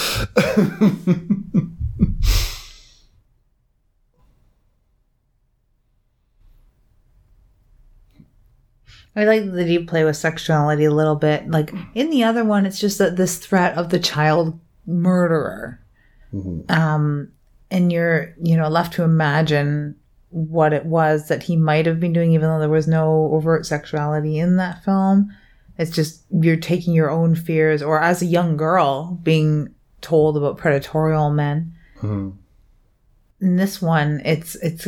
I like that do play with sexuality a little bit. Like in the other one, it's just that this threat of the child murderer. Um, and you're, you know, left to imagine what it was that he might have been doing, even though there was no overt sexuality in that film. It's just you're taking your own fears, or as a young girl, being told about predatorial men. Mhm. In this one, it's it's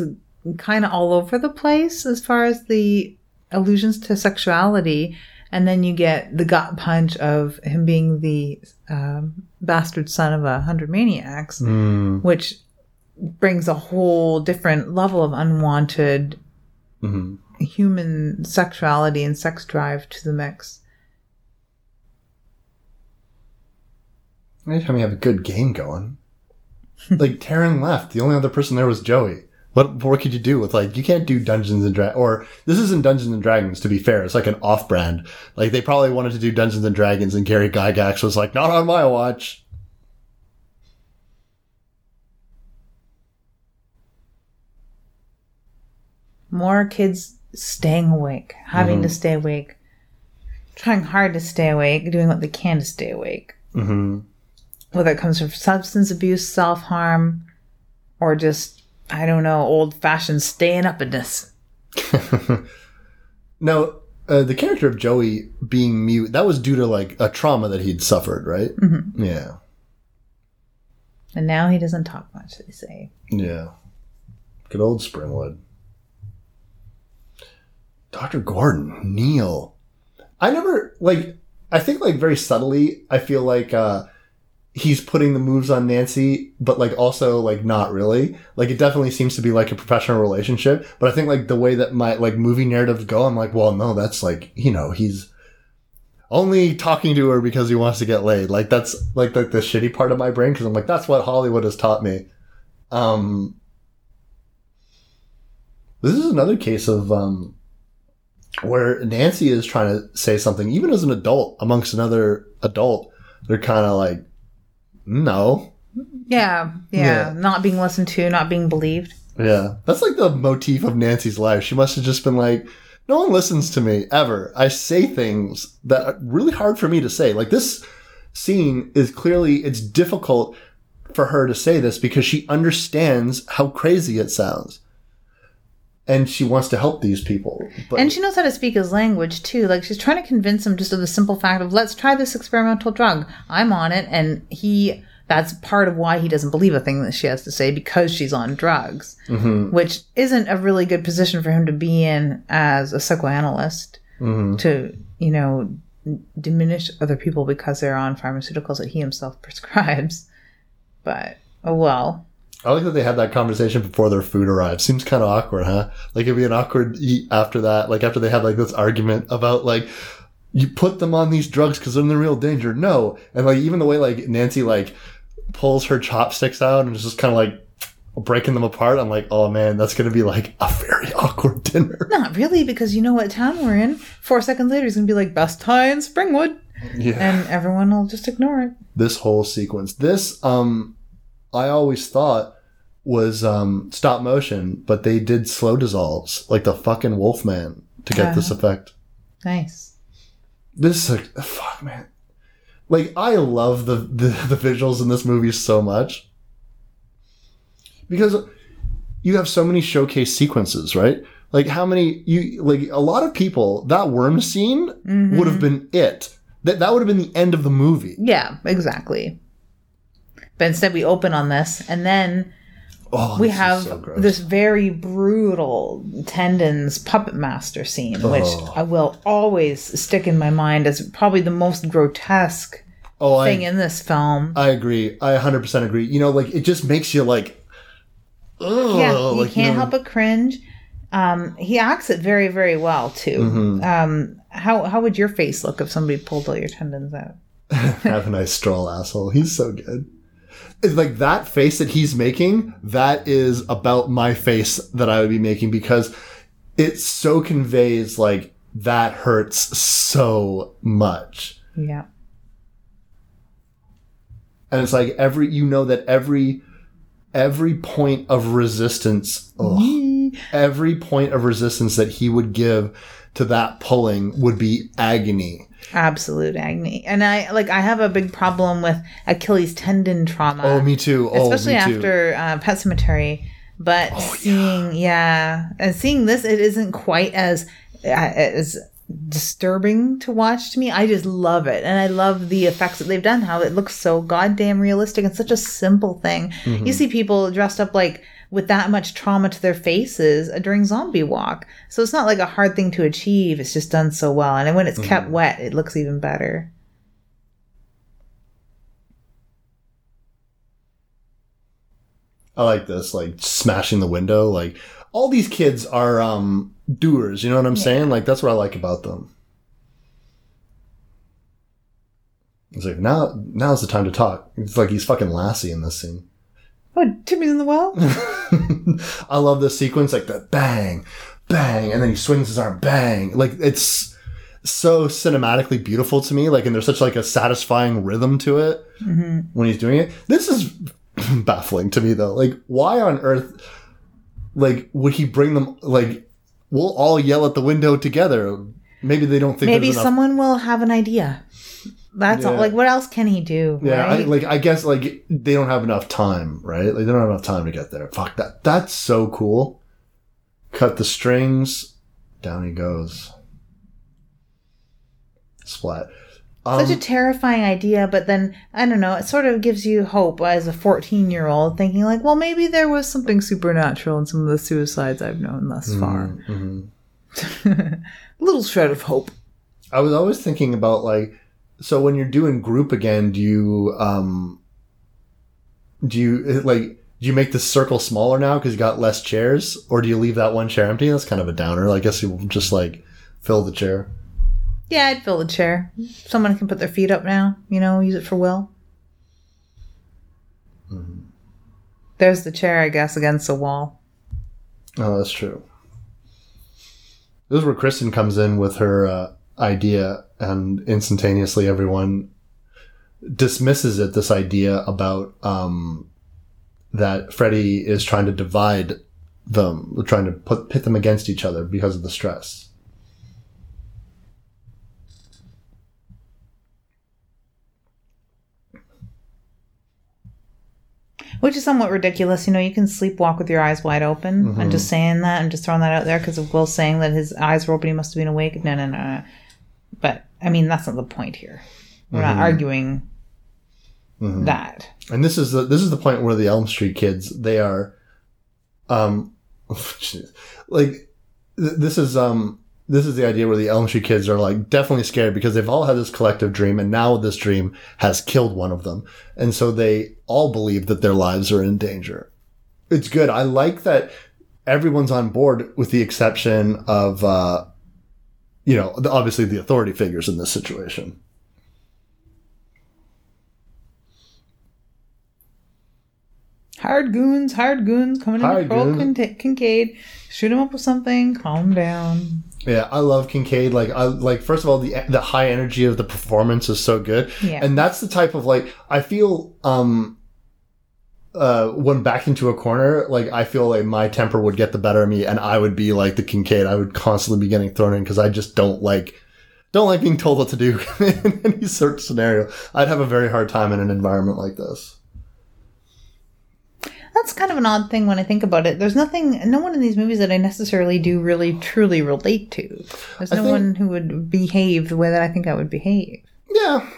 kind of all over the place as far as the allusions to sexuality, and then you get the gut punch of him being the um, bastard son of a hundred maniacs, Mm, which brings a whole different level of unwanted mhm. human sexuality and sex drive to the mix. Anytime you have a good game going. like Taryn left. The only other person there was Joey. What what could you do with like you can't do Dungeons and Dragons or this isn't Dungeons and Dragons to be fair. It's like an off brand. Like they probably wanted to do Dungeons and Dragons and Gary Gygax was like, not on my watch. More kids staying awake, having Mm-hmm. to stay awake, trying hard to stay awake, doing what they can to stay awake. hmm Whether it comes from substance abuse, self harm, or just, I don't know, old fashioned staying up in this. Now, uh, the character of Joey being mute, that was due to like a trauma that he'd suffered, right? Mm-hmm. Yeah. And now he doesn't talk much, they say. Yeah. Good old Springwood. Dr. Gordon, Neil. I never like I think like very subtly, I feel like uh he's putting the moves on Nancy, but like also like not really. Like it definitely seems to be like a professional relationship. But I think like the way that my like movie narratives go, I'm like, well no, that's like, you know, he's only talking to her because he wants to get laid. Like that's like the, the shitty part of my brain because I'm like, that's what Hollywood has taught me. Um, this is another case of um, where Nancy is trying to say something, even as an adult, amongst another adult, they're kind of like, no. Yeah, yeah, Yeah. Not being listened to, not being believed. Yeah. That's like the motif of Nancy's life. She must have just been like, no one listens to me ever. I say things that are really hard for me to say. Like this scene is clearly, it's difficult for her to say this because she understands how crazy it sounds. And she wants to help these people. But And she knows how to speak his language too. Like she's trying to convince him just of the simple fact of let's try this experimental drug. I'm on it, and he. That's part of why he doesn't believe a thing that she has to say because she's on drugs, mm-hmm. which isn't a really good position for him to be in as a psychoanalyst. Mm-hmm. To you know diminish other people because they're on pharmaceuticals that he himself prescribes. But oh well. I like that they had that conversation before their food arrived. Seems kind of awkward, huh? Like it'd be an awkward eat after that. Like after they had like this argument about like you put them on these drugs because they're in the real danger. No, and like even the way like Nancy like pulls her chopsticks out and is just kind of like breaking them apart. I'm like, oh man, that's gonna be like a very awkward dinner. Not really, because you know what town we're in. Four seconds later, he's gonna be like, "Best Thai in Springwood," Yeah. and everyone will just ignore it. this whole sequence. This um I always thought was um stop motion, but they did slow dissolves like the fucking Wolfman to get this effect. Nice. This is a fuck man. Like I love the, the the visuals in this movie so much. Because you have so many showcase sequences, right? Like how many you like a lot of people that worm scene would have been it. That that would have been the end of the movie. Yeah, exactly. But instead, we open on this, and then Oh, we have so this very brutal tendons puppet master scene, which Oh. I will always stick in my mind as probably the most grotesque oh, I, thing in this film. I agree. I 100% agree. You know, like it just makes you like, ugh, yeah, you like, can't know- help but cringe. Um, he acts it very, very well too. Mm-hmm. Um, how how would your face look if somebody pulled all your tendons out? have a nice stroll, asshole. He's so good. It's like that face that he's making. That is about my face that I would be making because it so conveys like that hurts so much. Yeah. and it's like every you know that every every point of resistance ugh, every point of resistance that he would give to that pulling would be agony absolute agony and i like i have a big problem with achilles tendon trauma. Oh me too. Oh especially me too. Oh, after uh, Pet Sematary. But seeing yeah. and seeing this it isn't quite as uh, as disturbing to watch to me. I just love it. And i love the effects that they've done how it looks so goddamn realistic and such a simple thing. Mm-hmm. you see people dressed up like with that much trauma to their faces during zombie walk. So it's not like a hard thing to achieve. It's just done so well. And when it's kept Mm-hmm. wet it looks even better. I like this like smashing the window. Like all these kids are um doers you know what i'm saying? Like that's what i like about them. It's like now now's the time to talk. It's like he's fucking lassie in this scene oh timmy's in the well I love this sequence, like the bang, bang, and then he swings his arm, bang. Like it's so cinematically beautiful to me. Like, and there's such like a satisfying rhythm to it mm-hmm. when he's doing it. This is baffling to me though. Like, why on earth, like, would he bring them? Like, we'll all yell at the window together. Maybe they don't think maybe someone will have an idea that's all like what else can he do Yeah, I, like I guess like they don't have enough time, right? Like they don't have enough time to get there. Fuck that. That's so cool. Cut the strings. Down he goes. Splat. Um, such a terrifying idea but then i don't know it sort of gives you hope as a 14 year old thinking like well maybe there was something supernatural in some of the suicides i've known thus far mhm. little shred of hope I was always thinking about like, so when you're doing group again, do you um, do you like do you make the circle smaller now because you got less chairs, or do you leave that one chair empty? That's kind of a downer. I guess you will just like fill the chair. yeah i'd fill the chair someone can put their feet up now you know use it for will there's the chair i guess against the wall Oh, that's true. This is where Kristen comes in with her uh, idea, and instantaneously everyone dismisses it. This idea about um, that Freddy is trying to divide them, trying to put pit them against each other because of the stress. Which is somewhat ridiculous. You know, you can sleepwalk with your eyes wide open. I'm just saying that. I'm just throwing that out there because of Will saying that his eyes were open. He must have been awake. No, no, no, no. But, I mean, that's not the point here. We're not arguing that. and this is the this is the point where the Elm Street kids they are, um, like th- this is um this is the idea where the Elm Street kids are like definitely scared because they've all had this collective dream and now this dream has killed one of them, and so they all believe that their lives are in danger. It's good. I like that everyone's on board with the exception of uh, you know obviously the authority figures in this situation. Hard goons, hard goons coming in Hard to troll Kincaid. Shoot him up with something. Calm down. Yeah, I love Kincaid. Like, I like first of all the the high energy of the performance is so good, Yeah. and that's the type of like I feel um uh when backed into a corner, like I feel like my temper would get the better of me, and I would be like the Kincaid. I would constantly be getting thrown in because I just don't like don't like being told what to do in any sort of scenario. I'd have a very hard time in an environment like this. That's kind of an odd thing when I think about it. There's nothing, no one in these movies that I necessarily do really truly relate to. There's I no think- one who would behave the way that I think I would behave. Yeah.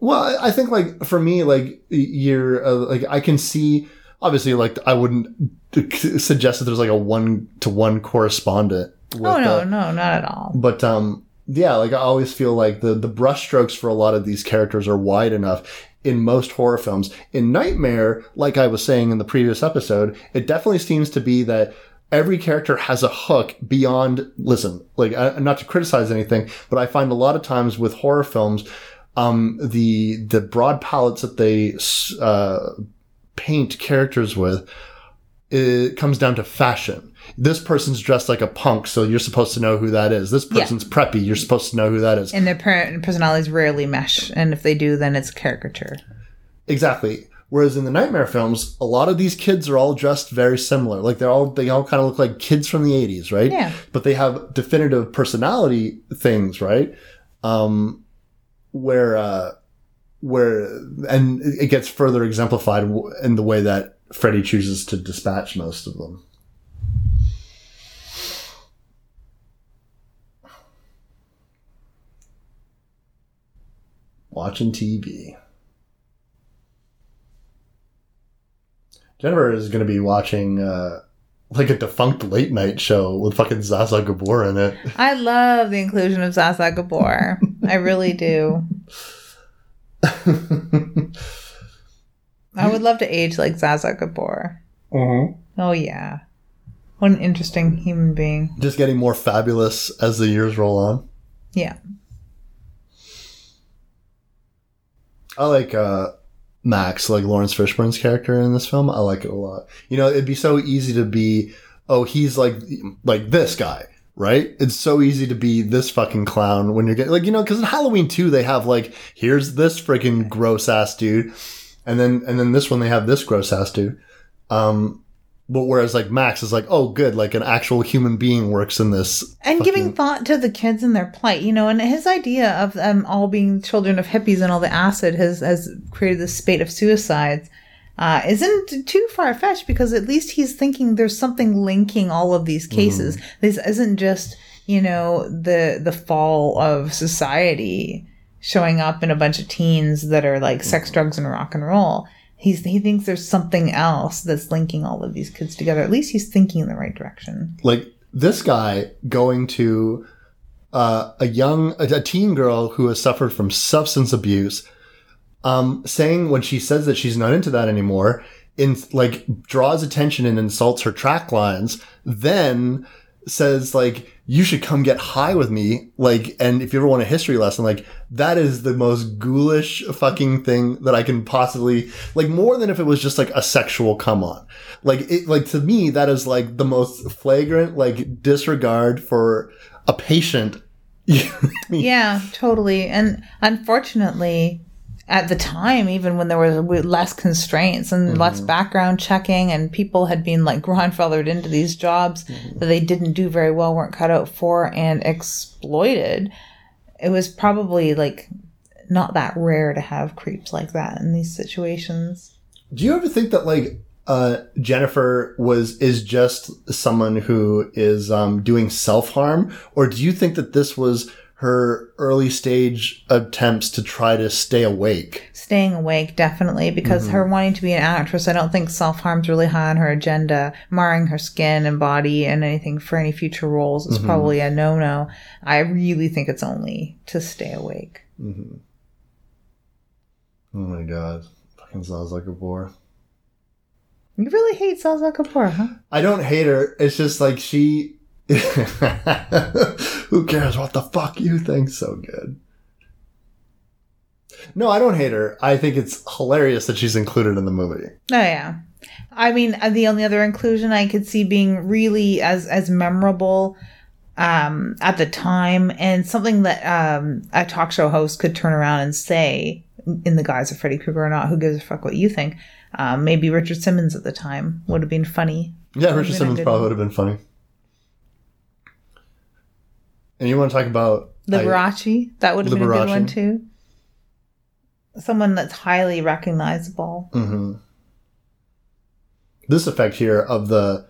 Well, I think like for me, like you're uh, like I can see. Obviously, like I wouldn't suggest that there's like a one to one correspondent. With, oh no, uh, no, not at all. but um, yeah, like I always feel like the the brushstrokes for a lot of these characters are wide enough in most horror films. In Nightmare, like I was saying in the previous episode, it definitely seems to be that every character has a hook beyond. Listen, like I, not to criticize anything, but I find a lot of times with horror films, um, the the broad palettes that they uh, paint characters with it comes down to fashion. This person's dressed like a punk, so you're supposed to know who that is. This Yeah. person's preppy, you're supposed to know who that is. And their per- personalities rarely mesh, and if they do, then it's caricature. Exactly. Whereas in the nightmare films, a lot of these kids are all dressed very similar. Like they're all they all kind of look like kids from the '80s, right? Yeah. But they have definitive personality things, right? Um, where uh, where and it gets further exemplified in the way that Freddy chooses to dispatch most of them. Watching TV. Jennifer is going to be watching uh, like a defunct late night show with fucking Zsa Zsa Gabor in it. I love the inclusion of Zsa Zsa Gabor. I really do. I would love to age like Zsa Zsa Gabor. Oh yeah, what an interesting human being. Just getting more fabulous as the years roll on. Yeah. I like uh, Max, like Laurence Fishburne's character in this film. I like it a lot. You know, it'd be so easy to be, oh, he's like like this guy, right? It's so easy to be this fucking clown when you're getting like you know because in Halloween 2 they have like here's this freaking gross ass dude, and then and then this one they have this gross ass dude. Um, but whereas like Max is like, oh, good, like an actual human being works in this. And giving thought to the kids and their plight, you know, and his idea of them all being children of hippies and all the acid has has created this spate of suicides. Uh, isn't too far fetched because at least he's thinking there's something linking all of these cases. This isn't just you know the the fall of society showing up in a bunch of teens that are like sex, drugs, and rock and roll. He's he thinks there's something else that's linking all of these kids together. At least he's thinking in the right direction. like this guy going to uh, a young a teen girl who has suffered from substance abuse um, saying when she says that she's not into that anymore in like draws attention and insults her track lines then says like you should come get high with me like and if you ever want a history lesson like that is the most ghoulish fucking thing that i can possibly like more than if it was just like a sexual come on like it like to me that is like the most flagrant like disregard for a patient? Yeah, totally. And unfortunately, at the time, even when there was less constraints and less background checking, and people had been like grandfathered into these jobs that they didn't do very well, weren't cut out for, and exploited, it was probably like not that rare to have creeps like that in these situations. Do you ever think that like uh, Jennifer was is just someone who is um, doing self harm, or do you think that this was her early stage attempts to try to stay awake? Staying awake, definitely, because her wanting to be an actress, I don't think self harm's really high on her agenda. Marring her skin and body and anything for any future roles is probably a no no. I really think it's only to stay awake. Mm-hmm. Oh my god, fucking Zsa Zsa Gabor. You really hate Zsa Zsa Gabor, huh? I don't hate her. It's just like she. Who cares what the fuck you think? So good. No, I don't hate her. I think it's hilarious that she's included in the movie. Oh yeah. I mean, uh, the only other inclusion I could see being really as as memorable um, at the time, and something that um, a talk show host could turn around and say in the guise of Freddy Krueger or not, who gives a fuck what you think? Um, maybe Richard Simmons at the time would have been funny. Yeah, Richard Simmons probably would have been funny. And you want to talk about I- Liberace, that would have been a good one too. Someone that's highly recognizable. Mhm. This effect here of the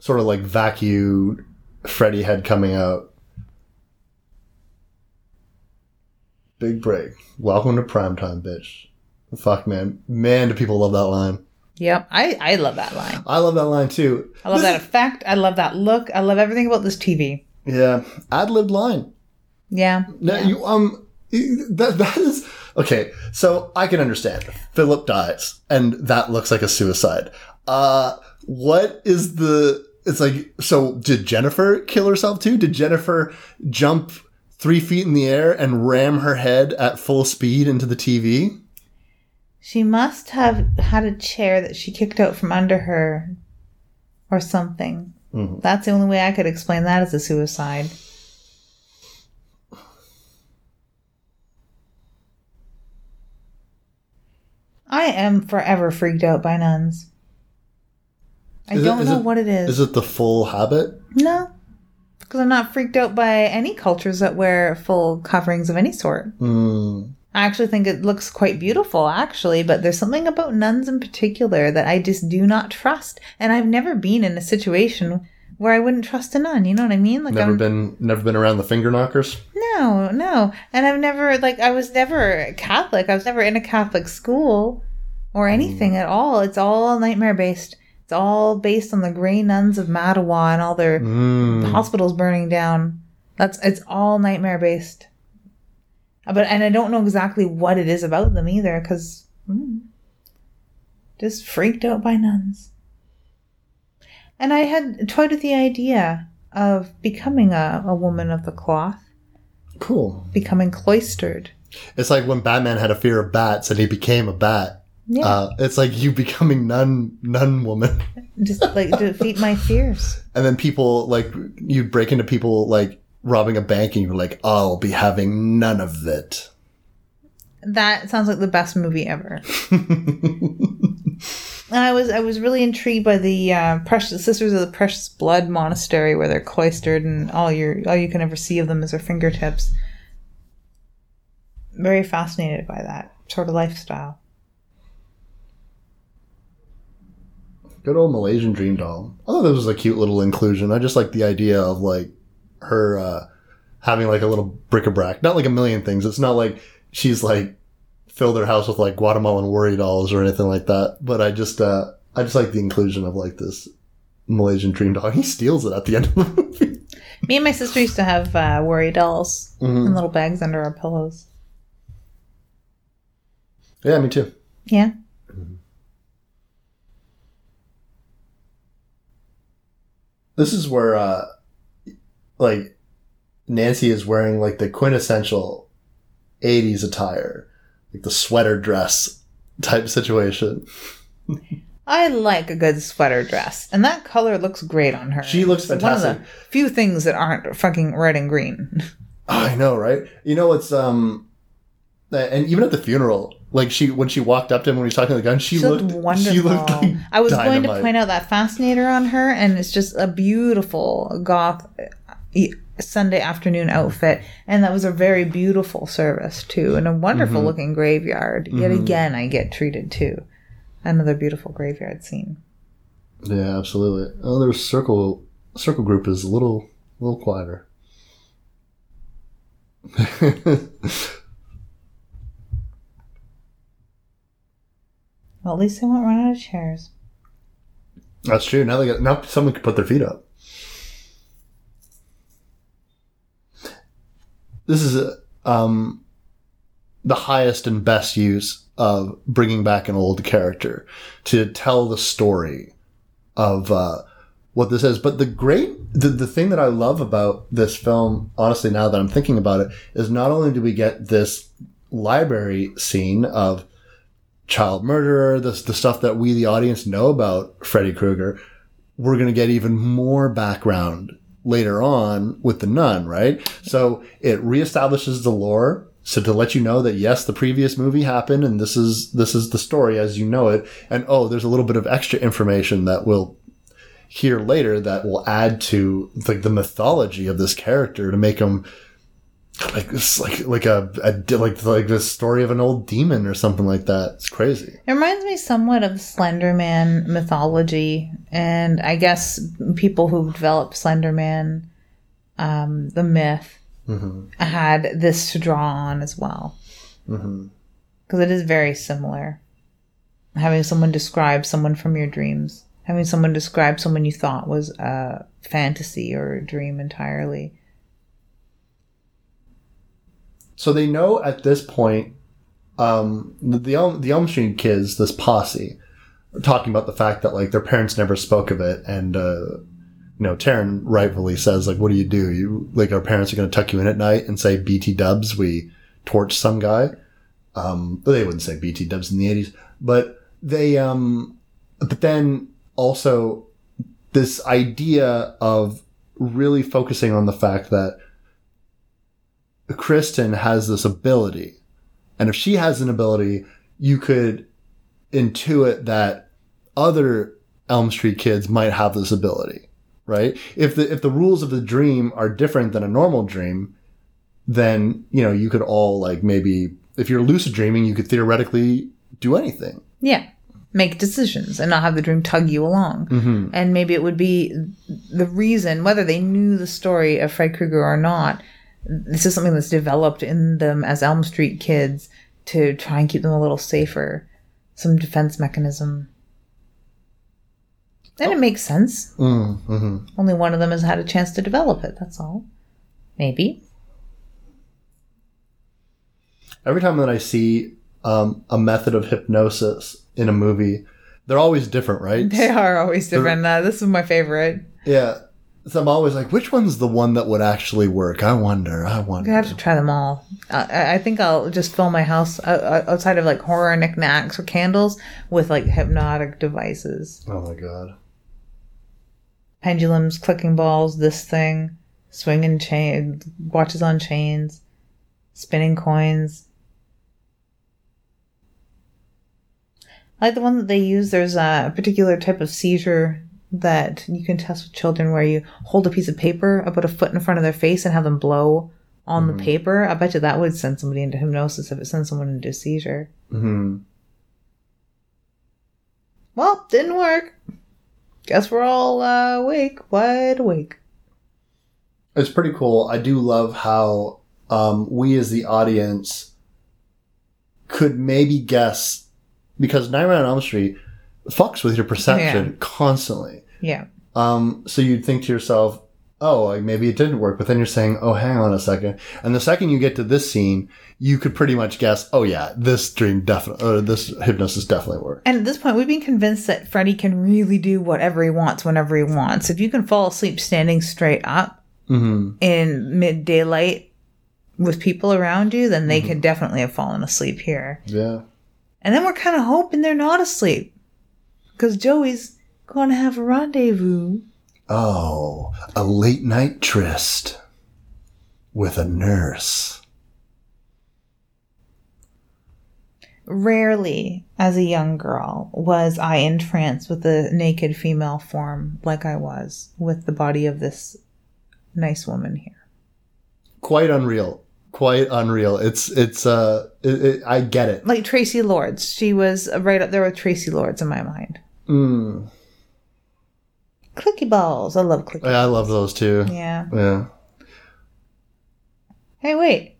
sort of like vacuum Freddy head coming out. Big break. Welcome to primetime, bitch. Fuck, man. Man, do people love that line. Yep, I I love that line. I love that line too. I love This that effect. I love that look. I love everything about this TV. Yeah. Ad libbed line. Yeah. No, yeah. you um that that is okay. So I can understand. Philip dies, and that looks like a suicide. Uh, what is the? It's like so. Did Jennifer kill herself too? Did Jennifer jump three feet in the air and ram her head at full speed into the TV? She must have had a chair that she kicked out from under her or something. Mhm. That's the only way I could explain that as a suicide. I am forever freaked out by nuns. I Is don't is know it- what it is. Is it the full habit? no. Because I'm not freaked out by any cultures that wear full coverings of any sort. Hmm. I actually think it looks quite beautiful, actually, but there's something about nuns in particular that I just do not trust. And I've never been in a situation where I wouldn't trust a nun. You know what I mean? Like, Never I'm, been, never been around the finger knockers. no, no. And I've never, like, I was never Catholic. I was never in a Catholic school or anything at all. It's all nightmare based. It's all based on the gray nuns of Mattawa and all their Mm. hospitals burning down. That's it's all nightmare based. But and I don't know exactly what it is about them either, because just freaked out by nuns. And I had toyed with the idea of becoming a, a woman of the cloth, Cool. becoming cloistered. It's like when Batman had a fear of bats and he became a bat. Yeah, Uh, it's like you becoming nun nun woman, just like defeat my fears. and then people like you break into people like robbing a bank, and you're like, "I'll be having none of it." That sounds like the best movie ever. I was I was really intrigued by the uh, precious Sisters of the Precious Blood Monastery, where they're cloistered and all your all you can ever see of them is their fingertips. Very fascinated by that sort of lifestyle. Good old Malaysian dream doll. I thought that was a cute little inclusion. I just like the idea of like her uh, having like a little bric-a-brac, not like a million things. It's not like she's like filled her house with like Guatemalan worry dolls or anything like that. But I just uh, I just like the inclusion of like this Malaysian dream doll. He steals it at the end of the movie. Me and my sister used to have uh, worry dolls Mhm. in little bags under our pillows. Yeah, me too. Yeah. This is where uh like Nancy is wearing like the quintessential 80s attire, like the sweater dress type situation. I like a good sweater dress, and that color looks great on her. She looks It's One fantastic. of the few things that aren't fucking red and green. I know, right? You know, it's um, and even at the funeral, Like she when she walked up to him when he was talking to the gun, she, She looked, looked wonderful. She looked like I was going to point out that fascinator on her, and it's just a beautiful goth Sunday afternoon outfit, and that was a very beautiful service too, and a wonderful Mm-hmm. looking graveyard. Yet again, I get treated to Another beautiful graveyard scene. Yeah, absolutely. Oh, their circle circle group is a little a little quieter. Well, at least they won't run out of chairs. That's true. Now they got now someone can put their feet up. This is um, the highest and best use of bringing back an old character to tell the story of uh, what this is. But the great, the, the thing that I love about this film, honestly, now that I'm thinking about it, is not only do we get this library scene of child murderer, the, the stuff that we, the audience, know about Freddy Krueger, we're going to get even more background later on with the nun, right? So it reestablishes the lore. So to let you know that yes, the previous movie happened and this is, this is the story as you know it. And oh, there's a little bit of extra information that we'll hear later that will add to like the mythology of this character to make him like this, like like a, a like like the story of an old demon or something like that. It's crazy. It reminds me somewhat of Slender Man mythology, and I guess people who developed Slender Man, um, the myth, had this to draw on as well. Because it is very similar. Having someone describe someone from your dreams, having someone describe someone you thought was a fantasy or a dream entirely. So they know at this point, um, the the Elm, Street kids, this posse, are talking about the fact that like their parents never spoke of it, and uh, you know, Taryn rightfully says like, "What do you do? You like our parents are going to tuck you in at night and say BT Dubs, we torch some guy." Um, they wouldn't say BT Dubs in the eighties, but they um, but then also this idea of really focusing on the fact that Kristen has this ability. And if she has an ability, you could intuit that other Elm Street kids might have this ability, right? If the if the rules of the dream are different than a normal dream, then, you know, you could all like maybe if you're lucid dreaming, you could theoretically do anything. Yeah. Make decisions and not have the dream tug you along. Mm-hmm. And maybe it would be the reason, whether they knew the story of Fred Krueger or not, this is something that's developed in them as Elm Street kids to try and keep them a little safer. Some defense mechanism. And it makes sense. Mm-hmm. Only one of them has had a chance to develop it, that's all. Maybe. Every time that I see um, a method of hypnosis in a movie, they're always different, right? They are always different. Uh, this is my favorite. Yeah. So I'm always like, which one's the one that would actually work? I wonder. I I wonder. have to try them all. I I think I'll just fill my house uh, uh, outside of like horror knickknacks or candles with like hypnotic devices, Oh my god. pendulums, clicking balls, this thing, swinging chain, watches on chains, spinning coins. I like the one that they use. There's a particular type of seizure that you can test with children where you hold a piece of paper about a foot in front of their face and have them blow on the paper. I bet you that would send somebody into hypnosis if it sends someone into a seizure. hmm Well, didn't work. Guess we're all uh, awake, wide awake. It's pretty cool. I do love how um, we as the audience could maybe guess because Nightmare on Elm Street fucks with your perception Yeah. constantly. Yeah. Um, so you'd think to yourself, oh, like maybe it didn't work, but then you're saying, oh, hang on a second. And the second you get to this scene, you could pretty much guess, oh yeah, this dream definitely, or this hypnosis definitely worked. And at this point, we've been convinced that Freddy can really do whatever he wants whenever he wants. If you can fall asleep standing straight up Mm-hmm. in mid daylight with people around you, then they could definitely have fallen asleep here. Yeah. And then we're kind of hoping they're not asleep because Joey's going to have a rendezvous. Oh, a late night tryst with a nurse. Rarely, as a young girl, was I entranced with a naked female form like I was with the body of this nice woman here. Quite unreal. Quite unreal. It's it's uh it, it, I get it. Like Traci Lords. She was right up there with Traci Lords in my mind. Mm. Clicky balls. I love clicky. Balls. I love those too. Yeah. Yeah. Hey, wait.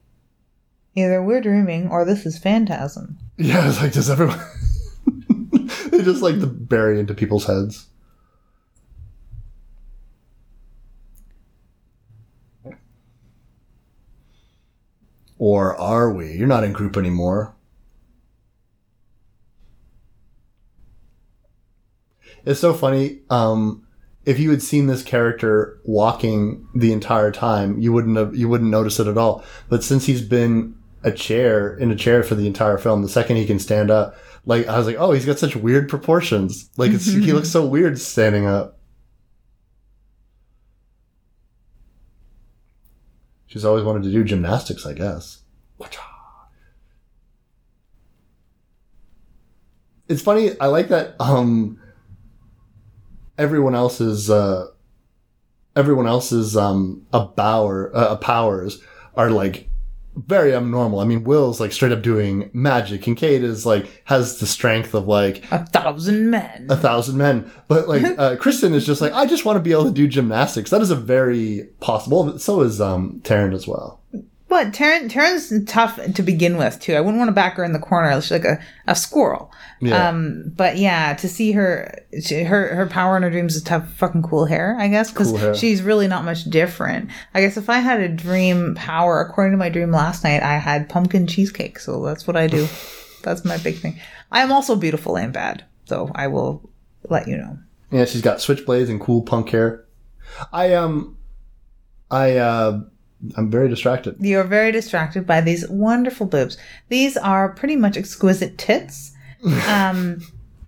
Either we're dreaming or this is phantasm. Yeah, it's like does everyone they just like to bury into people's heads. Or are we? You're not in group anymore. It's so funny. Um, if you had seen this character walking the entire time, you wouldn't have you wouldn't notice it at all. But since he's been a chair in a chair for the entire film, the second he can stand up, like I was like, oh, he's got such weird proportions. Like it's, he looks so weird standing up. She's always wanted to do gymnastics, I guess. It's funny. I like that. Um, everyone else's uh, everyone else's um, a bower uh, powers are like very abnormal. I mean, Will's like straight up doing magic, and Kate is like has the strength of like A thousand men. a thousand men. But like uh, Kristen is just like, I just want to be able to do gymnastics. That is a very possible. So is um Taryn as well. But Taryn, Taryn's tough to begin with too. I wouldn't want to back her in the corner. She's like a, a squirrel. Yeah. Um, but yeah, to see her, she, her her power in her dreams is to have fucking cool hair. I guess because Cool she's really not much different. I guess if I had a dream power, according to my dream last night, I had pumpkin cheesecake. So that's what I do. that's my big thing. I am also beautiful and bad, so I will let you know. Yeah, she's got switchblades and cool punk hair. I um, I uh, I'm very distracted. You're very distracted by these wonderful boobs. These are pretty much exquisite tits. Um,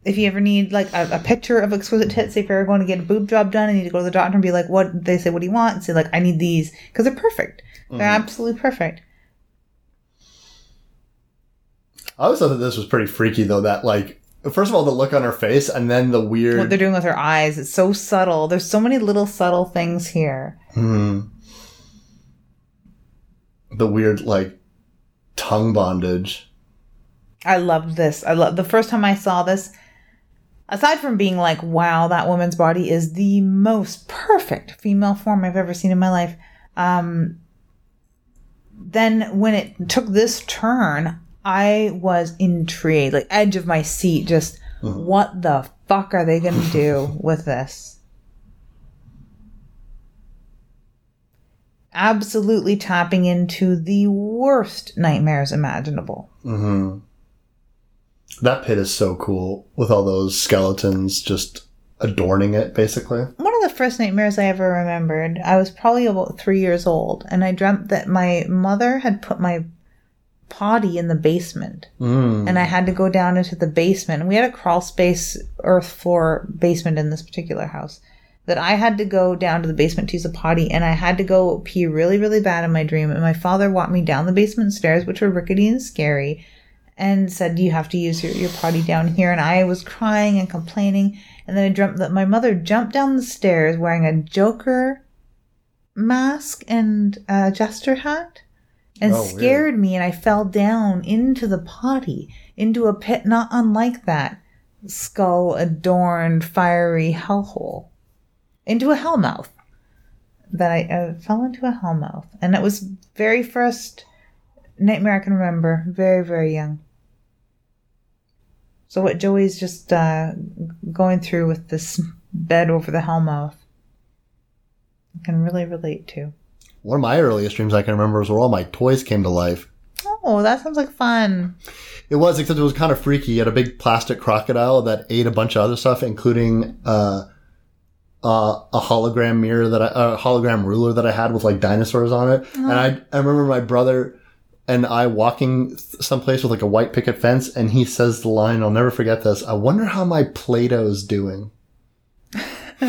if you ever need like a, a picture of exquisite tits, say if you're ever going to get a boob job done and you need to go to the doctor and be like, what they say, what do you want? And say like, I need these because they're perfect. They're absolutely perfect. I always thought that this was pretty freaky though. That like, first of all, the look on her face, and then the weird What they're doing with her eyes, it's so subtle. There's so many little subtle things here. Hmm. The weird like tongue bondage. I loved this. I love the first time I saw this. Aside from being like, wow, that woman's body is the most perfect female form I've ever seen in my life. Um, then when it took this turn, I was intrigued, like edge of my seat. Just what the fuck are they gonna do with this? Absolutely tapping into the worst nightmares imaginable. hmm That pit is so cool with all those skeletons just adorning it, basically. one of the first nightmares I ever remembered, I was probably about three years old, and I dreamt that my mother had put my potty in the basement, Mm. and I had to go down into the basement. We had a crawl space, earth floor basement in this particular house. That I had to go down to the basement to use a potty, and I had to go pee really, really bad in my dream. And my father walked me down the basement stairs, which were rickety and scary, and said, You have to use your, your potty down here. And I was crying and complaining. And then I dreamt that my mother jumped down the stairs wearing a Joker mask and a jester hat and Oh, weird. scared me. And I fell down into the potty, into a pit not unlike that skull adorned fiery hellhole, into a hellmouth. That I uh, fell into a hellmouth. And it was very first nightmare I can remember. Very, very young. So what Joey's just uh, going through with this bed over the hellmouth, I can really relate to. One of my earliest dreams I can remember was where all my toys came to life. Oh, that sounds like fun. It was, except it was kind of freaky. You had a big plastic crocodile that ate a bunch of other stuff, including uh, uh, a hologram mirror that I, a hologram ruler that I had with like dinosaurs on it. And I, I remember my brother and I walking someplace with like a white picket fence, and he says the line, I'll never forget this. I wonder how my Play-Doh's doing.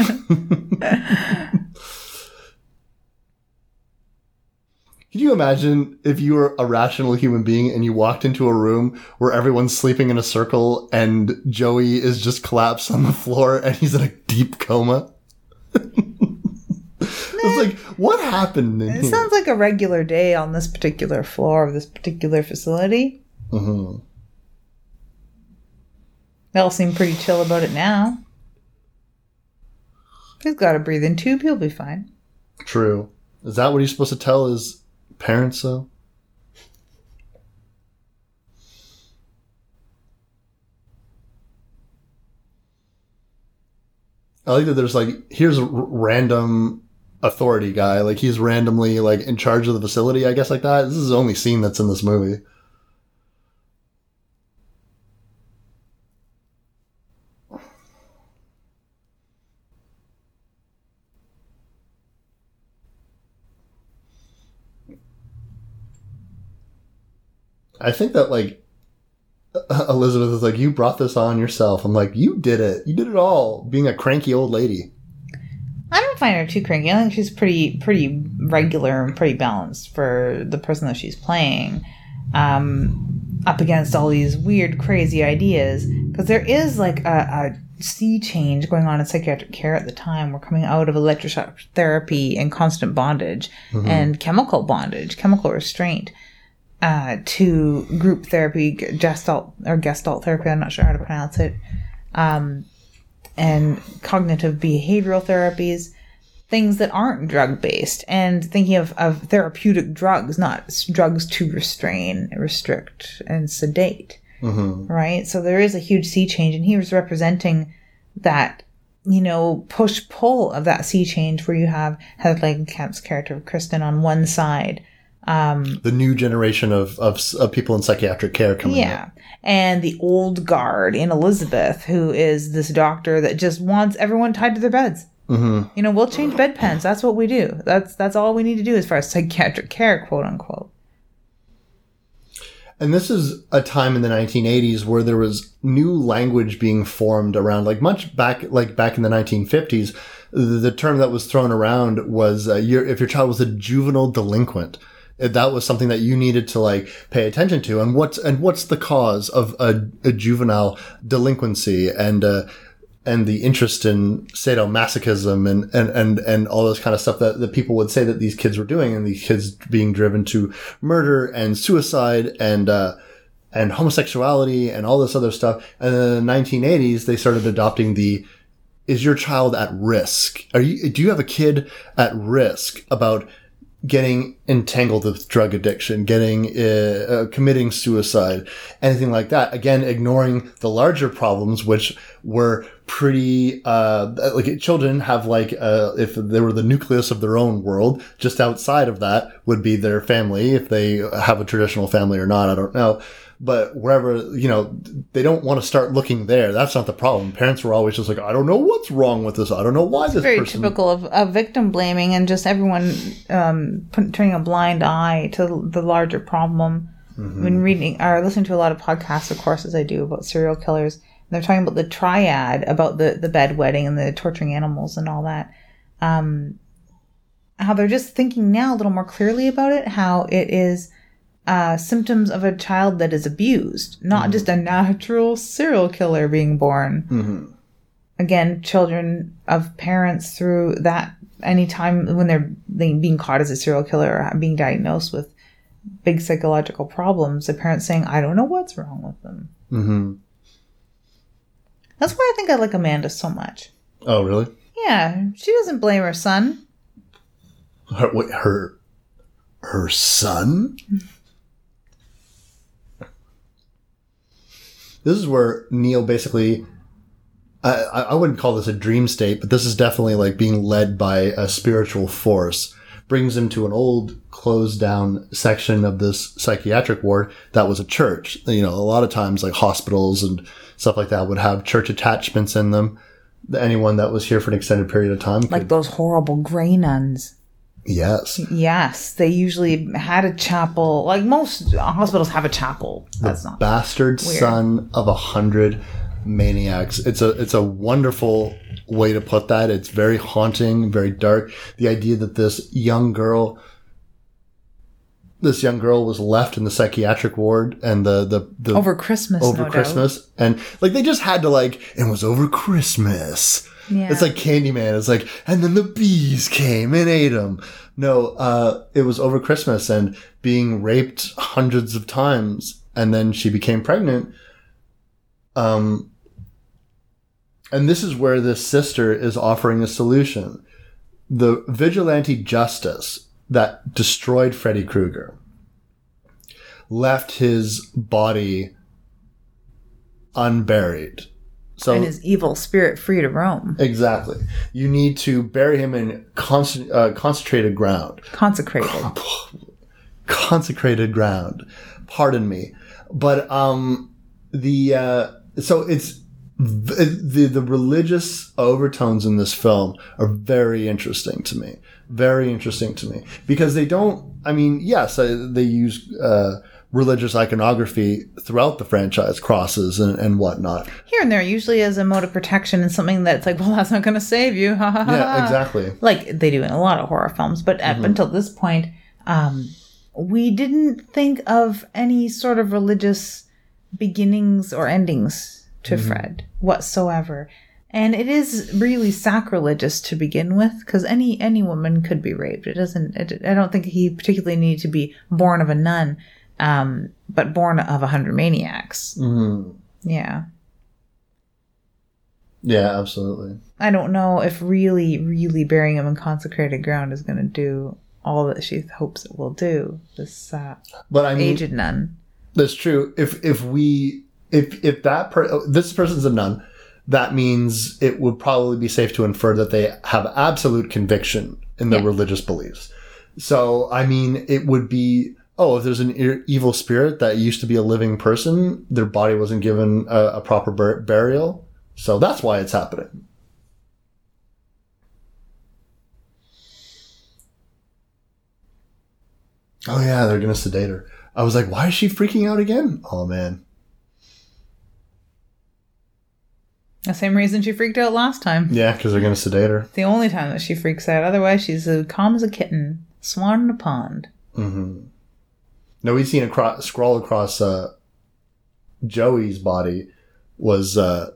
Can you imagine if you were a rational human being and you walked into a room where everyone's sleeping in a circle and Joey is just collapsed on the floor and he's in a deep coma? It's like, what happened in It here? sounds like a regular day on this particular floor of this particular facility. Mhm. They all seem pretty chill about it now. He's got a breathing tube. He'll be fine. True. Is that what he's supposed to tell his parents, though? I like that there's like, here's random authority guy. Like, he's randomly, like, in charge of the facility, I guess, like that. This is the only scene that's in this movie. I think that like Elizabeth is like, you brought this on yourself. I'm like, you did it. You did it all. Being a cranky old lady. I don't find her too cranky. I think she's pretty pretty regular and pretty balanced for the person that she's playing. Um, up against all these weird, crazy ideas, because there is like a, a sea change going on in psychiatric care at the time. We're coming out of electroshock therapy and constant bondage and chemical bondage, chemical restraint, uh, to group therapy, gestalt or gestalt therapy. I'm not sure how to pronounce it. Um, and cognitive behavioral therapies, things that aren't drug based, and thinking of, of therapeutic drugs, not s- drugs to restrain, restrict, and sedate. Mm-hmm. Right? So there is a huge sea change, and he was representing that, you know, push pull of that sea change where you have Heather Langenkamp's character of Kristen on one side. Um, The new generation of, of, of people in psychiatric care coming in. yeah. And the old guard in Elizabeth, who is this doctor that just wants everyone tied to their beds. Mm-hmm. You know, we'll change bedpans. That's what we do. That's that's all we need to do as far as psychiatric care, quote unquote. And this is a time in the 1980s where there was new language being formed around, like much back, like back in the 1950s. The, the term that was thrown around was uh, your, if your child was a juvenile delinquent. Uh, That was something that you needed to like pay attention to, and what's and what's the cause of a, a juvenile delinquency, and uh, and the interest in sadomasochism and, and, and, and all this kind of stuff that, that people would say that these kids were doing and these kids being driven to murder and suicide and, uh, and homosexuality and all this other stuff. And in the 1980s, they started adopting the, is your child at risk? Are you, do you have a kid at risk about getting entangled with drug addiction, getting uh, uh, committing suicide, anything like that. Again, ignoring the larger problems, which were pretty uh, like children have like uh, if they were the nucleus of their own world. Just outside of that would be their family, if they have a traditional family or not. I don't know. But wherever, you know, they don't want to start looking there. That's not the problem. Parents were always just like, I don't know what's wrong with this. I don't know why this Very person. typical of, of victim blaming and just everyone um, put, turning a blind eye to the larger problem. I've been reading or listening to a lot of podcasts, of course, as I do about serial killers. And they're talking about the triad, about the the bedwetting and the torturing animals and all that. Um, how they're just thinking now a little more clearly about it. How it is uh, symptoms of a child that is abused, not just a natural serial killer being born. Mhm. Again, children of parents through that anytime when they're they being caught as a serial killer or being diagnosed with big psychological problems, the parents saying, I don't know what's wrong with them. Mhm. That's why I think I like Amanda so much. Oh, really? Yeah, she doesn't blame her son. Her, wait, her, her son? This is where Neil basically, I, I wouldn't call this a dream state, but this is definitely like being led by a spiritual force. Brings him to an old closed down section of this psychiatric ward that was a church. You know, a lot of times like hospitals and stuff like that would have church attachments in them. Anyone that was here for an extended period of time. Like could- those horrible gray nuns. Yes. Yes, they usually had a chapel. Like most hospitals have a chapel. That's not. bastard Weird. son of a hundred maniacs. It's a it's a wonderful way to put that. It's very haunting, very dark. The idea that this young girl this young girl was left in the psychiatric ward and the the, the Over Christmas, over no doubt. Christmas and like they just had to like it was over Christmas. Yeah. It's like Candyman. It's like and then the bees came and ate him. No, uh, it was over Christmas and being raped hundreds of times, and then she became pregnant. Um, and this is where this sister is offering a solution. The vigilante justice that destroyed Freddy Krueger left his body unburied. So and his evil spirit free to roam, exactly, you need to bury him in con- uh, concentrated ground. consecrated. consecrated ground. Pardon me, but um, the uh, so it's v- the the religious overtones in this film are very interesting to me. Very interesting to me because they don't. I mean, yes, uh, they use uh, religious iconography throughout the franchise, crosses and, and whatnot. Here and there, usually as a mode of protection and something that's like, well, that's not going to save you. Yeah, exactly. Like they do in a lot of horror films. But up Mm-hmm. until this point, um, we didn't think of any sort of religious beginnings or endings to Mm-hmm. Fred whatsoever. And it is really sacrilegious to begin with, because any any woman could be raped. It doesn't. It, I don't think he particularly needed to be born of a nun, um, but born of a hundred maniacs. Mhm. Yeah. Yeah, absolutely. I don't know if really, really burying him in consecrated ground is going to do all that she hopes it will do. This uh, But I mean, aged nun. That's true. If if we if if that per, this person's a nun, that means it would probably be safe to infer that they have absolute conviction in their Yeah. religious beliefs. So I mean, it would be oh, if there's an e- evil spirit that used to be a living person, their body wasn't given a, a proper bur- burial, so that's why it's happening. Oh yeah, they're gonna sedate her. I was like, why is she freaking out again? Oh man. The same reason she freaked out last time. Yeah, because they're gonna sedate her. The only time that she freaks out. Otherwise, she's as calm as a kitten, swan in a pond. hmm No, we'd seen a cro- scroll across uh, Joey's body was uh,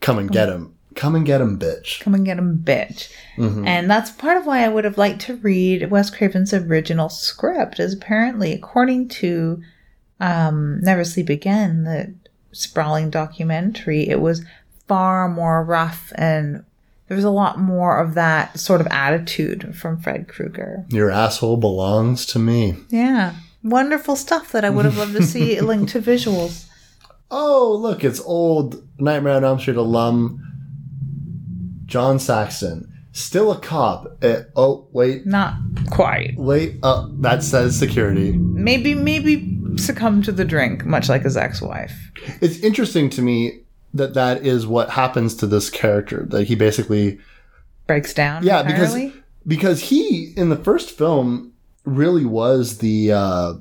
"Come and get him, come and get him, bitch." Come and get him, bitch. Mhm. And that's part of why I would have liked to read Wes Craven's original script, is apparently, according to um, Never Sleep Again, the sprawling documentary, it was far more rough and there was a lot more of that sort of attitude from Fred Krueger. Your asshole belongs to me. Yeah. Wonderful stuff that I would have loved to see linked to visuals. Oh, look, it's old Nightmare on Elm Street alum John Saxon, still a cop. At, oh, wait, Not quite. wait. Uh, that says security. Maybe, maybe succumb to the drink, much like his ex wife. It's interesting to me that that is what happens to this character. That he basically Breaks down. Yeah, entirely. because because he in the first film really was the uh,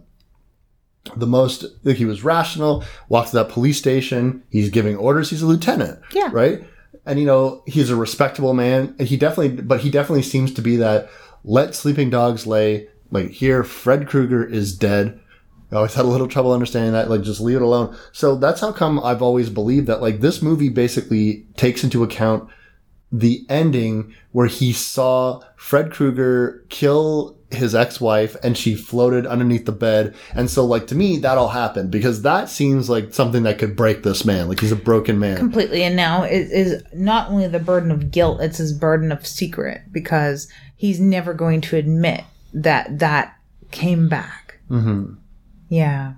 the most like he was rational. Walked to that police station. He's giving orders. He's a lieutenant. Yeah. right. And you know he's a respectable man. And he definitely, but he definitely seems to be that. Let sleeping dogs lay. Like here, Fred Krueger is dead. I always had a little trouble understanding that. Like, just leave it alone. So that's how come I've always believed that. Like, this movie basically takes into account the ending where he saw Fred Krueger kill his ex-wife and she floated underneath the bed. And so like to me that all happened because that seems like something that could break this man. Like he's a broken man. completely and now it is not only the burden of guilt it's his burden of secret because he's never going to admit that that came back hmm yeah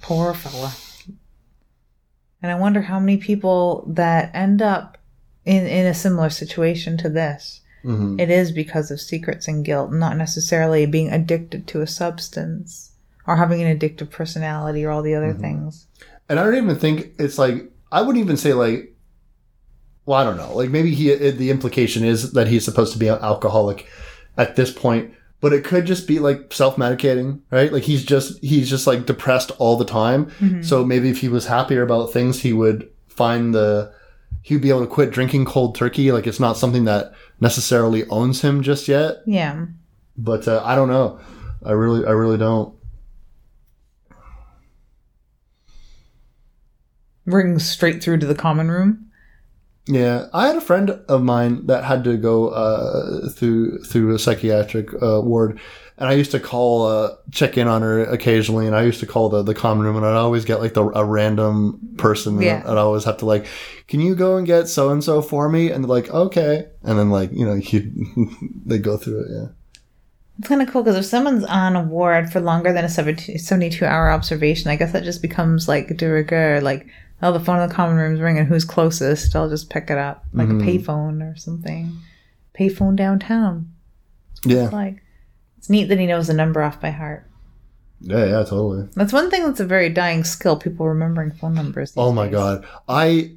poor fella and i wonder how many people that end up in in a similar situation to this. Hmm it is because of secrets and guilt not necessarily being addicted to a substance or having an addictive personality or all the other things. And I don't even think it's like I wouldn't even say like well I don't know. Like maybe he the implication is that he's supposed to be an alcoholic at this point, but it could just be like self-medicating, right? Like he's just he's just like depressed all the time. So maybe if he was happier about things, he would find the he'd be able to quit drinking cold turkey. Like it's not something that necessarily owns him just yet. yeah But uh, I don't know. I really, I really don't. Ring straight through to the common room. Yeah, I had a friend of mine that had to go uh, through through a psychiatric uh, ward, and I used to call uh, check in on her occasionally, and I used to call the the common room, and I'd always get like the a random person, Yeah. and I'd always have to like, can you go and get so and so for me? And they're like, okay, and then like you know you they go through it, yeah. It's kind of cool because if someone's on a ward for longer than a 72 hour observation, I guess that just becomes like de rigueur. Like, oh, the phone in the common room's ringing. Who's closest? I'll just pick it up, like a mm-hmm. payphone or something. Payphone downtown. Yeah, It's like it's neat that he knows the number off by heart. yeah, yeah, totally. That's one thing that's a very dying skill. People remembering phone numbers. Oh my days. god. I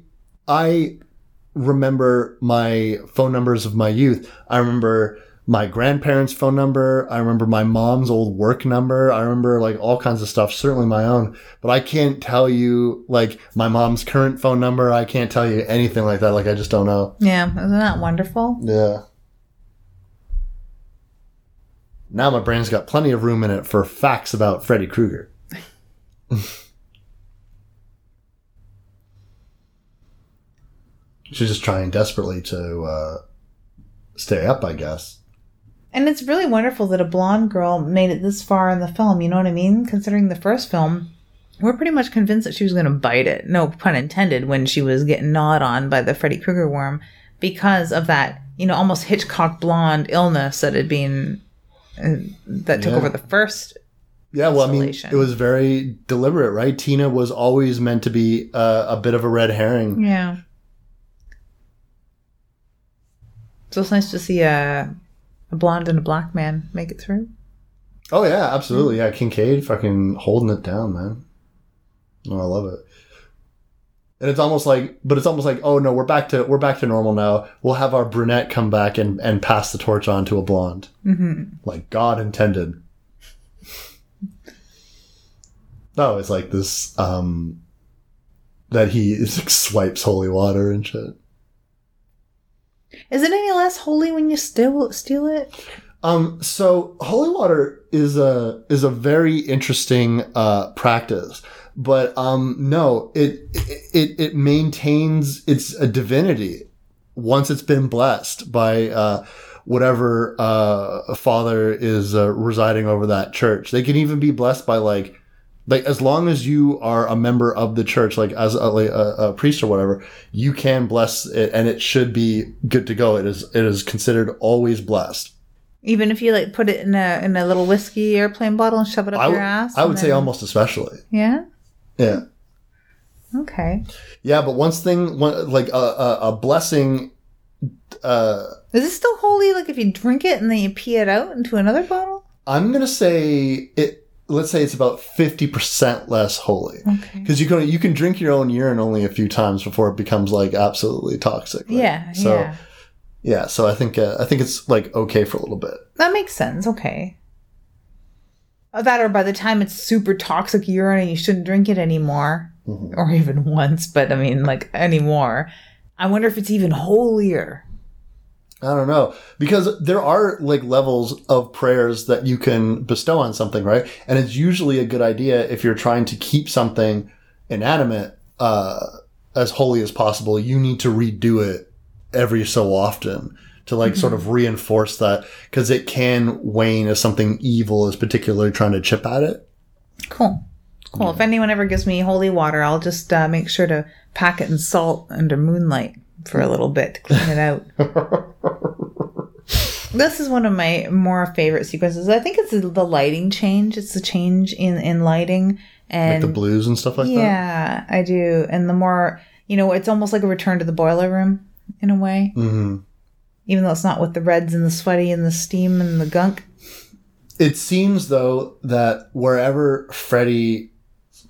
I remember my phone numbers of my youth. I remember my grandparents' phone number. I remember my mom's old work number. I remember like all kinds of stuff, certainly my own. But I can't tell you like my mom's current phone number. I can't tell you anything like that. Like I just don't know. Yeah, isn't that wonderful? Yeah. Now my brain's got plenty of room in it for facts about Freddy Krueger. She's just trying desperately to uh, stay up, I guess. And it's really wonderful that a blonde girl made it this far in the film. You know what I mean? Considering the first film, we're pretty much convinced that she was going to bite it. No pun intended. When she was getting gnawed on by the Freddy Krueger worm, because of that, you know, almost Hitchcock blonde illness that had been uh, that took Yeah. over the first. Yeah, well, I mean, it was very deliberate, right? Tina was always meant to be uh, a bit of a red herring. Yeah. So it's nice to see a, a blonde and a black man make it through. Oh yeah, absolutely. Yeah, Kincaid fucking holding it down, man. Oh, I love it. And it's almost like, but it's almost like, oh no, we're back to we're back to normal now. We'll have our brunette come back and and pass the torch on to a blonde, hmm like God intended. no, it's like this um that he like, swipes holy water and shit. Is it any less holy when you steal steal it? Um, so holy water is a is a very interesting uh, practice, but um, no, it it it maintains its a divinity once it's been blessed by uh, whatever uh, father is uh, residing over that church. They can even be blessed by like like as long as you are a member of the church, like as a, like a, a priest or whatever, you can bless it, and it should be good to go. It is it is considered always blessed. Even if you like put it in a in a little whiskey airplane bottle and shove it up I your ass. I would say almost especially. Yeah. Yeah. Okay. Yeah, but once thing, one, like a, a, a blessing, uh, Is it still holy? Like if you drink it and then you pee it out into another bottle? I'm gonna say it. Let's say it's about fifty percent less holy Okay. because you can you can drink your own urine only a few times before it becomes like absolutely toxic. right? Yeah. So yeah. yeah, so I think uh, I think it's like okay for a little bit. That makes sense. Okay. Uh, That or by the time it's super toxic urine and you shouldn't drink it anymore, Mhm. or even once, but I mean, like anymore. I wonder if it's even holier. I don't know because there are like levels of prayers that you can bestow on something, right? And it's usually a good idea if you're trying to keep something inanimate uh, as holy as possible. You need to redo it every so often to like sort of reinforce that because it can wane as something evil is particularly trying to chip at it. Cool. Cool. If anyone ever gives me holy water, I'll just uh, make sure to pack it in salt under moonlight for a little bit to clean it out. this is one of my more favorite sequences. I think it's the lighting change. It's the change in in lighting Like and the blues and stuff like that. yeah, I do. And the more you know, it's almost like a return to the boiler room in a way, hmm even though it's not with the reds and the sweaty and the steam and the gunk. It seems though that wherever Freddy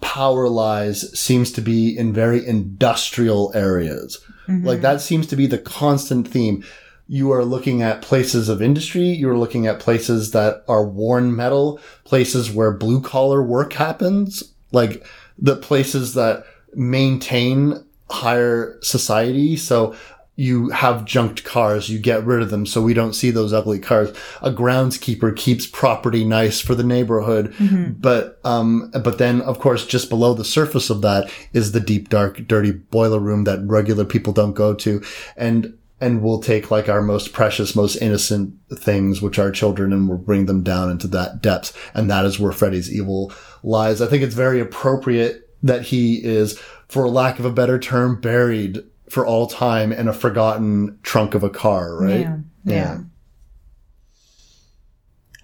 power lies seems to be in very industrial areas. Like mm-hmm. that seems to be the constant theme. You are looking at places of industry. You're looking at places that are worn metal, places where blue collar work happens, like the places that maintain higher society. So you have junked cars, you get rid of them so we don't see those ugly cars. A groundskeeper keeps property nice for the neighborhood. But, um, but then of course, just below the surface of that is the deep, dark, dirty boiler room that regular people don't go to. And, and we'll take like our most precious, most innocent things, which are children, and we'll bring them down into that depths. And that is where Freddy's evil lies. I think it's very appropriate that he is, for lack of a better term, buried for all time in a forgotten trunk of a car, right? Yeah. Yeah.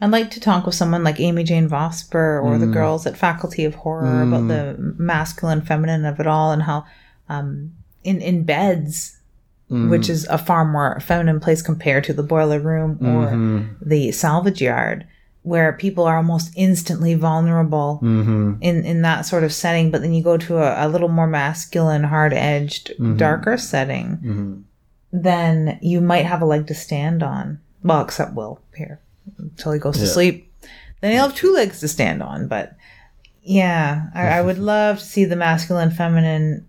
I'd like to talk with someone like Amy Jane Vosper or Mm. the girls at Faculty of Horror about the masculine, feminine of it all, and how um, in in beds, Mm. which is a far more feminine place compared to the boiler room or Mm-hmm. the salvage yard, where people are almost instantly vulnerable Mm-hmm. in in that sort of setting. But then you go to a, a little more masculine, hard edged, Mm-hmm. darker setting, then you might have a leg to stand on. Well, except Will here until he goes to sleep. Then he'll have two legs to stand on. But yeah, I, I would love to see the masculine, feminine,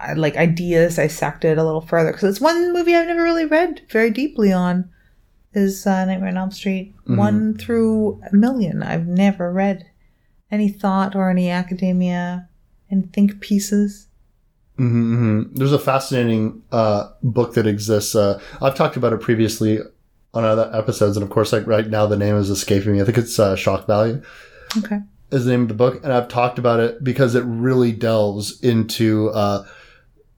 uh, like ideas dissected a little further because it's one movie I've never really read very deeply on. Is uh, Nightmare on Elm Street one through a million? I've never read any thought or any academia and think pieces. hmm There's a fascinating uh, book that exists. Uh, I've talked about it previously on other episodes, and of course, like right now, the name is escaping me. I think it's uh, Shock Value Okay. is the name of the book, and I've talked about it because it really delves into uh,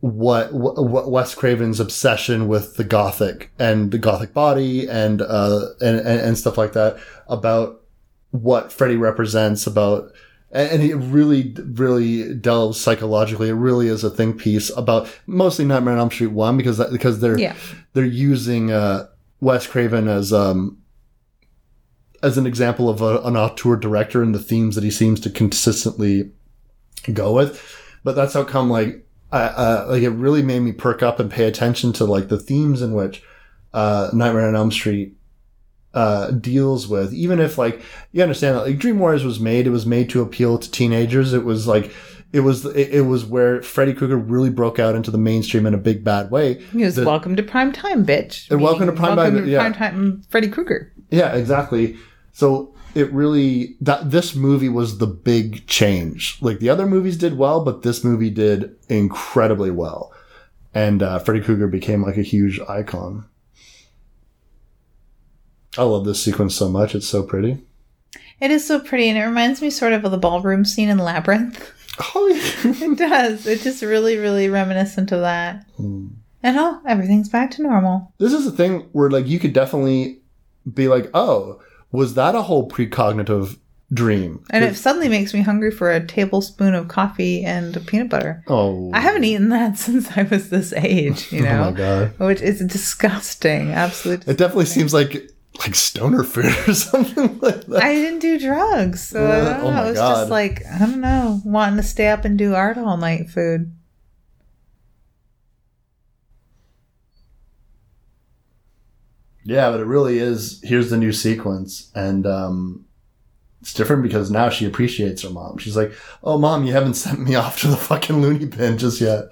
what what Wes Craven's obsession with the Gothic and the Gothic body and uh, and, and and stuff like that about what Freddy represents about. And it really, really delves psychologically. It really is a think piece about mostly Nightmare on Elm Street one because that, because they're Yeah. they're using uh, Wes Craven as um, as an example of a, an auteur director and the themes that he seems to consistently go with. But that's how come like uh, like it really made me perk up and pay attention to like the themes in which uh, Nightmare on Elm Street uh, deals with. Even if like you understand that like Dream Warriors was made, it was made to appeal to teenagers. It was like it was it, it was where Freddy Krueger really broke out into the mainstream in a big bad way. He was The- welcome to prime time, bitch. And welcome to prime welcome time, to yeah. prime time, Freddy Krueger. Yeah, exactly. So it really that this movie was the big change. Like the other movies did well, but this movie did incredibly well, and uh, Freddy Krueger became like a huge icon. I love this sequence so much; it's so pretty. It is so pretty, and it reminds me sort of of the ballroom scene in Labyrinth. Oh, yeah. It does. It's just really, really reminiscent of that. And oh, everything's back to normal. this is a thing where like you could definitely be like, "Oh, was that a whole precognitive dream?" And it suddenly makes me hungry for a tablespoon of coffee and peanut butter. oh, I haven't eaten that since I was this age, you Oh know? my god! Which is disgusting. Absolutely. It definitely seems like like stoner food or something like that. I didn't do drugs, so I uh, don't oh know. oh my it was God. just like I don't know, wanting to stay up and do art all night. Food. Yeah, but it really is. Here's the new sequence, and um, it's different because now she appreciates her mom. She's like, "Oh, mom, you haven't sent me off to the fucking loony bin just yet."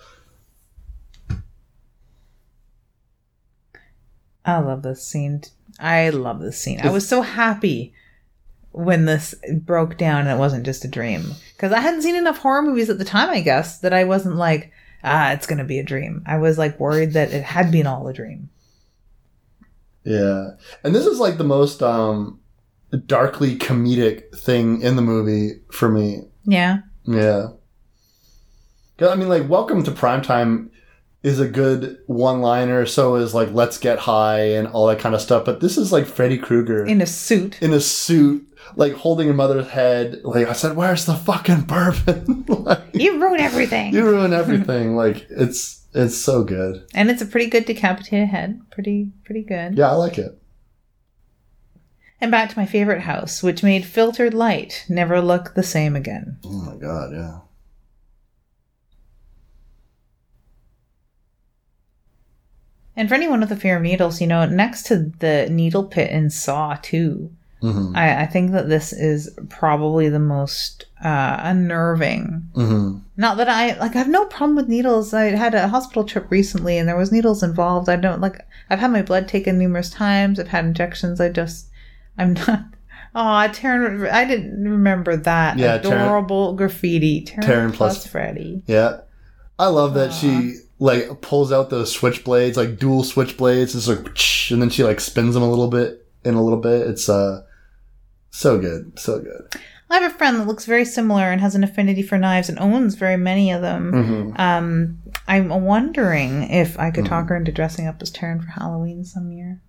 I love this scene. I love this scene. I was so happy when this broke down and it wasn't just a dream because I hadn't seen enough horror movies at the time. I guess that I wasn't like, ah, it's gonna be a dream. I was like worried that it had been all a dream. Yeah, and this is like the most um, darkly comedic thing in the movie for me. Yeah. Yeah, I mean, like, "Welcome to Primetime" is a good one-liner. So is like "Let's Get High" and all that kind of stuff. But this is like Freddy Krueger In a suit. in a suit, like holding her mother's head. Like I said, where's the fucking bourbon? like, You ruin everything. you ruin everything. like it's it's so good. and it's a pretty good decapitated head. Pretty pretty good. Yeah, I like it. And back to my favorite house, which made filtered light never look the same again. Oh my god, yeah. And for anyone with a fear of needles, you know, next to the needle pit in Saw 2, Mm-hmm. I, I think that this is probably the most uh, unnerving. Mm-hmm. Not that I like. I have no problem with needles. I had a hospital trip recently, and there was needles involved. I don't like. I've had my blood taken numerous times. I've had injections. I just, I'm not. Oh, Taryn, I didn't remember that Yeah, Taryn- adorable graffiti. Taryn, Taryn plus, plus- Freddy. Yeah. I love that she like pulls out those switchblades, like dual switchblades. It's like, and then she like spins them a little bit in a little bit. It's uh so good, so good. I have a friend that looks very similar and has an affinity for knives and owns very many of them. Mm-hmm. Um, I'm wondering if I could talk her into dressing up as Taryn for Halloween some year.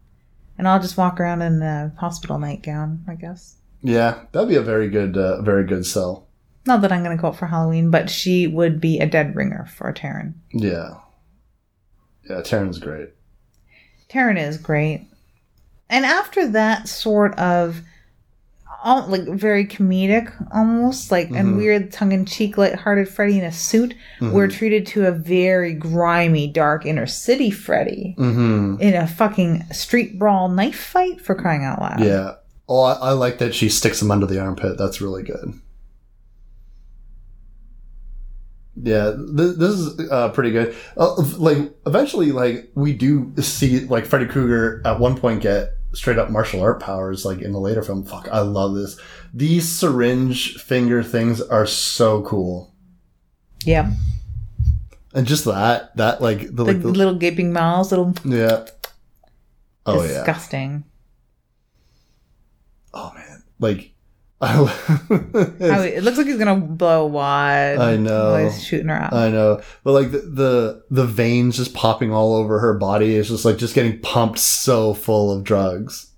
And I'll just walk around in a hospital nightgown, I guess. Yeah, that'd be a very good, uh, very good sell. Not that I'm going to go out for Halloween, but she would be a dead ringer for Taryn. Yeah, yeah. Taryn's great. Taryn is great. And after that sort of all, like very comedic almost like and weird tongue-in-cheek lighthearted Freddy in a suit we're treated to a very grimy dark inner city Freddy Mm-hmm. in a fucking street brawl knife fight for crying out loud Yeah. Oh, I, I like that she sticks him under the armpit. That's really good. Yeah, this, this is uh, pretty good. Uh, like, eventually, like we do see like Freddy Krueger at one point get straight up martial art powers. Like in the later film, fuck, I love this. These syringe finger things are so cool, yeah and just that that like the the like the, little gaping mouths little yeah. Oh yeah. disgusting Oh man, like. He- it looks like he's gonna blow wad I know. he's shooting her out I know, but like the, the the veins just popping all over her body is just like just getting pumped so full of drugs.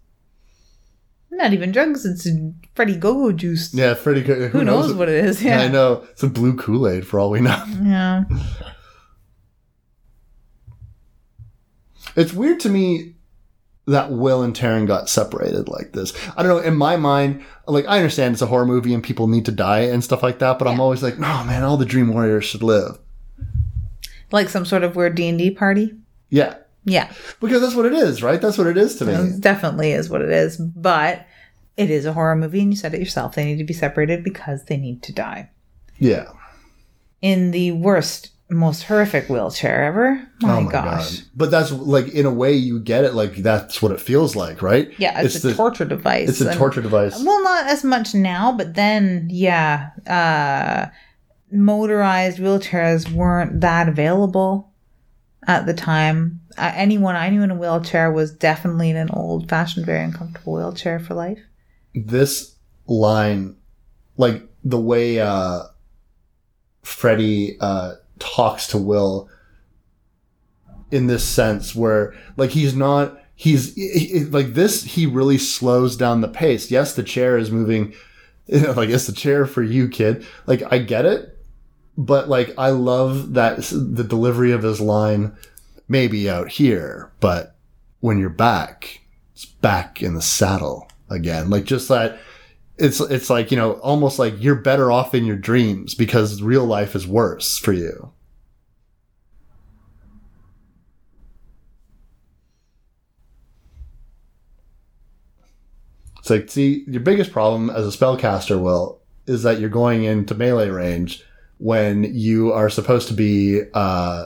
not even drugs it's Freddy go-go juice Yeah, Freddy. Who, who knows what it is yeah I know it's a blue Kool Aid for all we know. yeah It's weird to me that Will and Taryn got separated like this. I don't know. In my mind, like I understand it's a horror movie and people need to die and stuff like that, but I'm always like, no, man, all the Dream Warriors should live. like some sort of weird D&D party Yeah, yeah because that's what it is, right? That's what it is to me. It definitely is what it is, but it is a horror movie, and you said it yourself. They need to be separated because they need to die Yeah. in the worst, most horrific wheelchair ever. My, oh my gosh, god! But that's like in a way you get it. Like that's what it feels like, right? yeah, it's, a the torture device. it's a and- torture device. Well, not as much now, but then, yeah, uh, motorized wheelchairs weren't that available at the time. Uh, anyone I knew in a wheelchair was definitely in an old-fashioned, very uncomfortable wheelchair for life. This line, like the way uh, Freddy uh, talks to Will, in this sense, where like he's not. He's he- he- like this. He really slows down the pace. Yes, the chair is moving. Like it's the chair for you, kid. Like I get it, but like I love that the delivery of his line. Maybe out here, but when you're back, it's back in the saddle again. Like just that. It's it's like you know almost like you're better off in your dreams because real life is worse for you. It's like, see, your biggest problem as a spellcaster, Will, is that you're going into melee range when you are supposed to be, uh,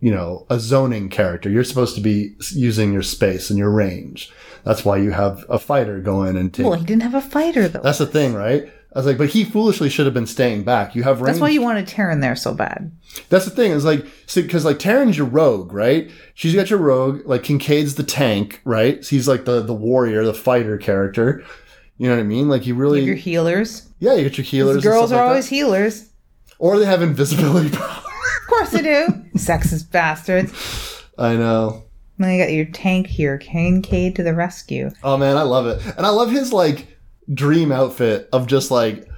you know, a zoning character. You're supposed to be using your space and your range. That's why you have a fighter go in and take. Well, he didn't have a fighter though. That's the thing, right? I was like, but he foolishly should have been staying back. You have range. That's why you wanted Taryn there so bad. That's the thing. Is like, because like Taryn's your rogue, right? She's got your rogue. Like Kincaid's the tank, right? So he's like the the warrior, the fighter character. You know what I mean? Like you really, Your healers. yeah, you get your healers. Girls are like always that. healers. or they have invisibility power. Of course they do. Sexist bastards. I know. Then you got your tank here, Kincaid to the rescue. Oh man, I love it, and I love his like dream outfit of just like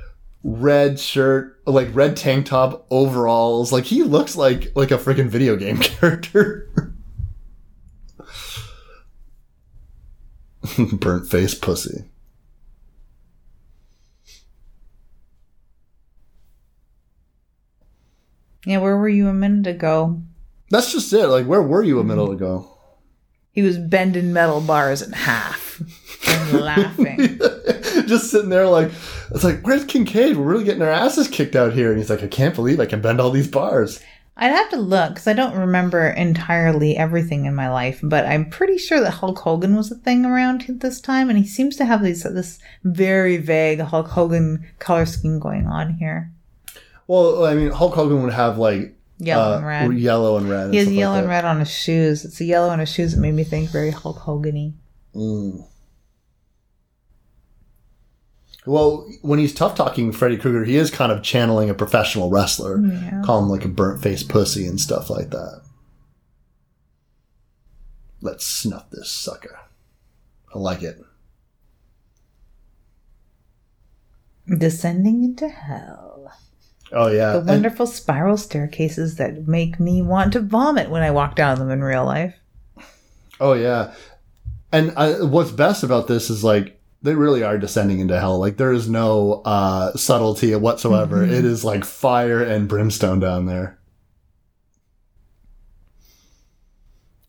red shirt, like red tank top, overalls. Like he looks like like a freaking video game character. Burnt face pussy. Yeah, where were you a minute ago? That's just it. Like, where were you a minute ago? He was bending metal bars in half. I'm laughing. just sitting there like it's like where's Kincaid? We're really getting our asses kicked out here, and he's like, I can't believe I can bend all these bars. I'd have to look because I don't remember entirely everything in my life, but I'm pretty sure that Hulk Hogan was a thing around this time, and he seems to have these this very vague Hulk Hogan color scheme going on here. Well, I mean, Hulk Hogan would have like Yellow uh, and red. yellow and red. He has stuff like yellow and red on his shoes. It's the yellow on his shoes that made me think very Hulk Hogan-y. Mm. Well, when he's tough talking Freddy Krueger, he is kind of channeling a professional wrestler. Yeah. Call him like a burnt face pussy and stuff like that. Let's snuff this sucker. I like it. Descending into hell. Oh yeah. The And- wonderful spiral staircases that make me want to vomit when I walk down them in real life. oh yeah. And I, what's best about this is like they really are descending into hell. Like there is no uh, subtlety whatsoever. Mhm. It is like fire and brimstone down there.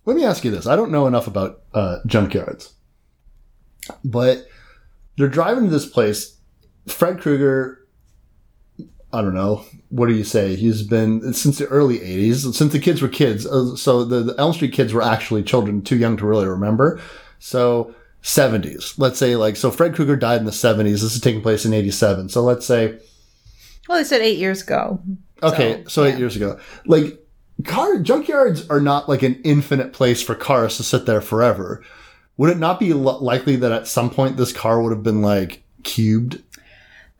Let me ask you this: I don't know enough about uh, junkyards, but they're driving to this place. Fred Krueger, I don't know. What do you say? He's been since the early '80s, since the kids were kids. Uh, So the, the Elm Street kids were actually children, too young to really remember. So 70s, let's say, like so. Fred Krueger died in the 70s. This is taking place in '87. So let's say Well, they said eight years ago. Okay, so, So, eight yeah. years ago, like car junkyards are not like an infinite place for cars to sit there forever. Would it not be l- likely that at some point this car would have been like cubed?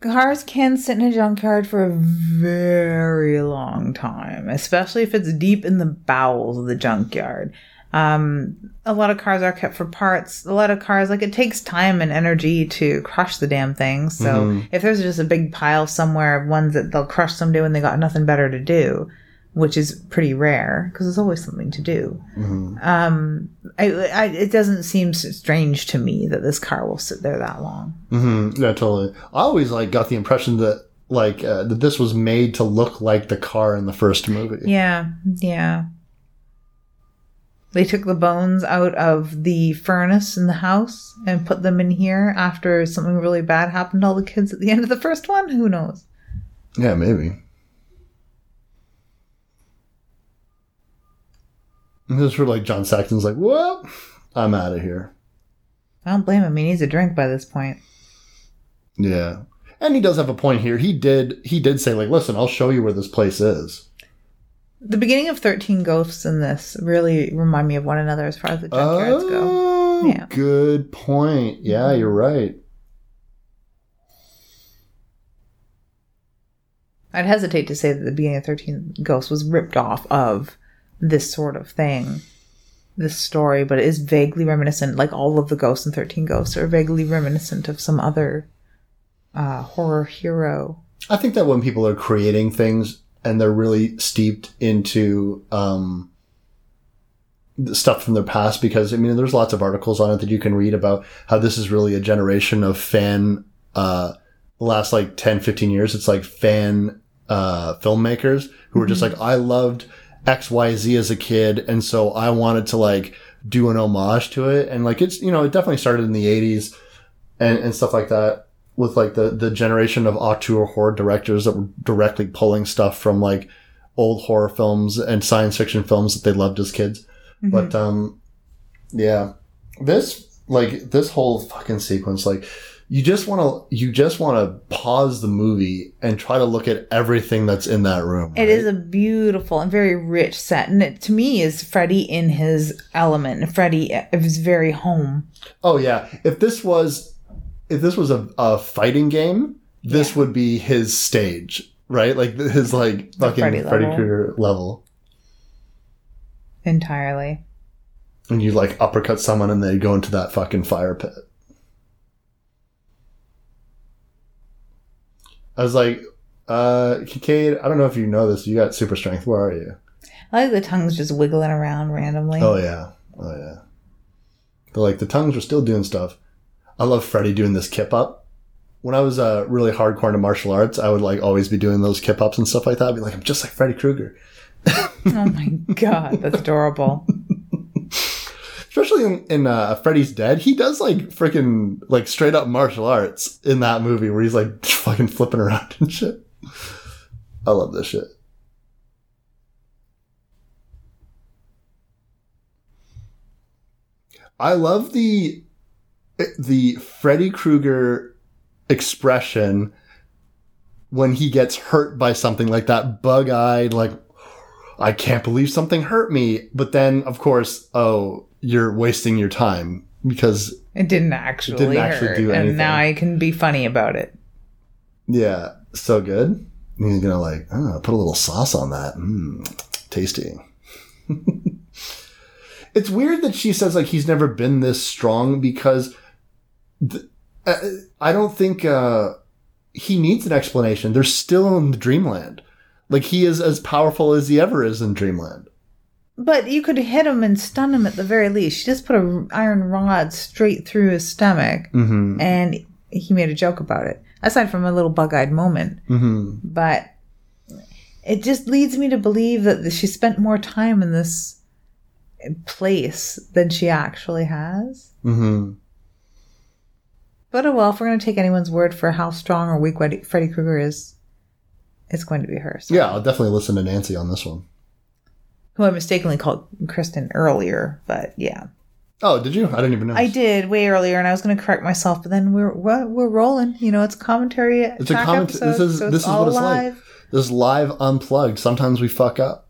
Cars can sit in a junkyard for a very long time, especially if it's deep in the bowels of the junkyard. Um, a lot of cars are kept for parts. A lot of cars, like it takes time and energy to crush the damn things. So Mhm. if there's just a big pile somewhere of ones that they'll crush someday when they got nothing better to do, which is pretty rare because there's always something to do. Mhm. Um, I, I, it doesn't seem strange to me that this car will sit there that long. hmm Yeah, totally. I always like got the impression that like uh, that this was made to look like the car in the first movie. Yeah, yeah. They took the bones out of the furnace in the house and put them in here after something really bad happened to all the kids at the end of the first one. Who knows? Yeah, maybe. And this is where like John Saxon's like, well, I'm out of here. I don't blame him. He needs a drink by this point. Yeah. And he does have a point here. He did he did say like, "Listen, I'll show you where this place is." The beginning of 13 Ghosts in this really remind me of one another as far as the junkyards go. Oh, Yeah. good point. Yeah, you're right. I'd hesitate to say that the beginning of 13 Ghosts was ripped off of this sort of thing, this story, but it is vaguely reminiscent, like all of the ghosts and 13 Ghosts are vaguely reminiscent of some other uh, horror hero. I think that when people are creating things and they're really steeped into um, the stuff from their past, because I mean, there's lots of articles on it that you can read about how this is really a generation of fan, uh, the last like 10, 15 years, it's like fan uh, filmmakers who are just like, I loved XYZ as a kid, and so I wanted to like do an homage to it. And like, it's, you know, it definitely started in the 80s and, and stuff like that with like the the generation of auteur horror directors that were directly pulling stuff from like old horror films and science fiction films that they loved as kids. But um yeah. This like this whole fucking sequence like you just want to you just want to pause the movie and try to look at everything that's in that room. It is a beautiful and very rich set, and it to me is Freddy in his element. Freddy uh, is very home. Oh yeah, if this was if this was a, a fighting game, this would be his stage, right? Like his like fucking Freddy Freddy. Krueger level. entirely. And you like uppercut someone and they go into that fucking fire pit. I was like, uh, Kincaid, I don't know if you know this. You got super strength. Where are you? I like the tongues just wiggling around randomly. Oh yeah, oh yeah. But like the tongues were still doing stuff. I love Freddy doing this kip up. When I was uh, really hardcore into martial arts, I would like always be doing those kip ups and stuff like that. I'd be like, I'm just like Freddy Krueger. oh my god, that's adorable. Especially in, in uh, Freddy's Dead, he does like freaking like straight up martial arts in that movie where he's like fucking flipping around and shit. I love this shit. I love the the Freddy Krueger expression when he gets hurt by something like that bug-eyed like I can't believe something hurt me but then of course oh you're wasting your time because It didn't actually, didn't actually hurt, do anything. and now I can be funny about it. yeah so good and he's gonna like oh, put a little sauce on that mm, tasty it's weird that she says like he's never been this strong because th- uh, I don't think uh, he needs an explanation. They're still in the dreamland. Like he is as powerful as he ever is in dreamland. But you could hit him and stun him at the very least. She just put a iron rod straight through his stomach, Mm-hmm. and he made a joke about it. Aside from a little bug-eyed moment, Mm-hmm. but it just leads me to believe that she spent more time in this place than she actually has. Mm-hmm. But oh well, if we're going to take anyone's word for how strong or weak Freddy Krueger is, it's going to be her. So- Yeah, I'll definitely listen to Nancy on this one. Who I mistakenly called Kristen earlier, but yeah. Oh, did you? I didn't even know. I did way earlier, and I was going to correct myself, but then we're we're, we're rolling. You know, it's commentary. It's a comment. episode, This is so this is what it's live. like. This is live unplugged. Sometimes we fuck up.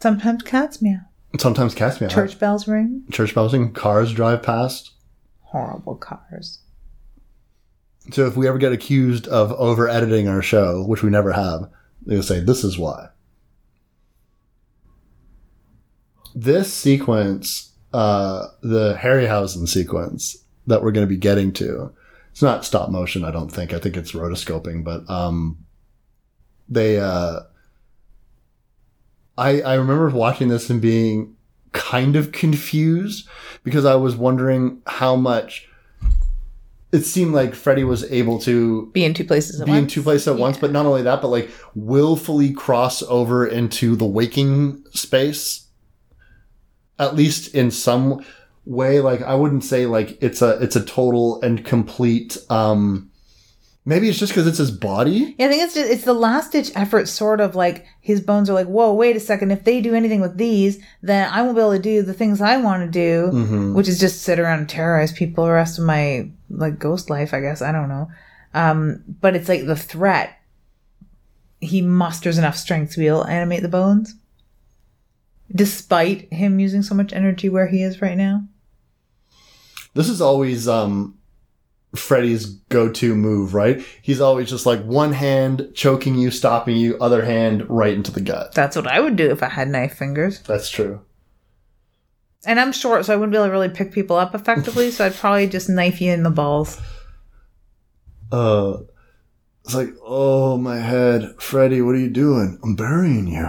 Sometimes cats meow. Sometimes cats me out. Church bells ring. Church bells ring. cars drive past. Horrible cars. So if we ever get accused of over editing our show, which we never have, they'll say this is why. This sequence, uh, the Harryhausen sequence that we're going to be getting to, it's not stop motion. I don't think. I think it's rotoscoping, but um, they. Uh, I I remember watching this and being kind of confused because I was wondering how much it seemed like Freddy was able to Be in two places at be in once. two places at once, but not only that, but like willfully cross over into the waking space. At least in some way, like I wouldn't say like it's a it's a total and complete. um Maybe it's just because it's his body. Yeah, I think it's just it's the last ditch effort, sort of like his bones are like, whoa, wait a second. If they do anything with these, then I won't be able to do the things I want to do, Mm-hmm. which is just sit around and terrorize people the rest of my like ghost life. I guess I don't know. Um, but it's like the threat. He musters enough strength to be able to animate the bones, despite him using so much energy where he is right now. This is always um Freddy's go-to move, right? He's always just like one hand choking you, stopping you, other hand right into the gut. That's what I would do if I had knife fingers. That's true. And I'm short, so I wouldn't be able to really pick people up effectively. so I'd probably just knife you in the balls. uh it's like oh my head freddy what are you doing i'm burying you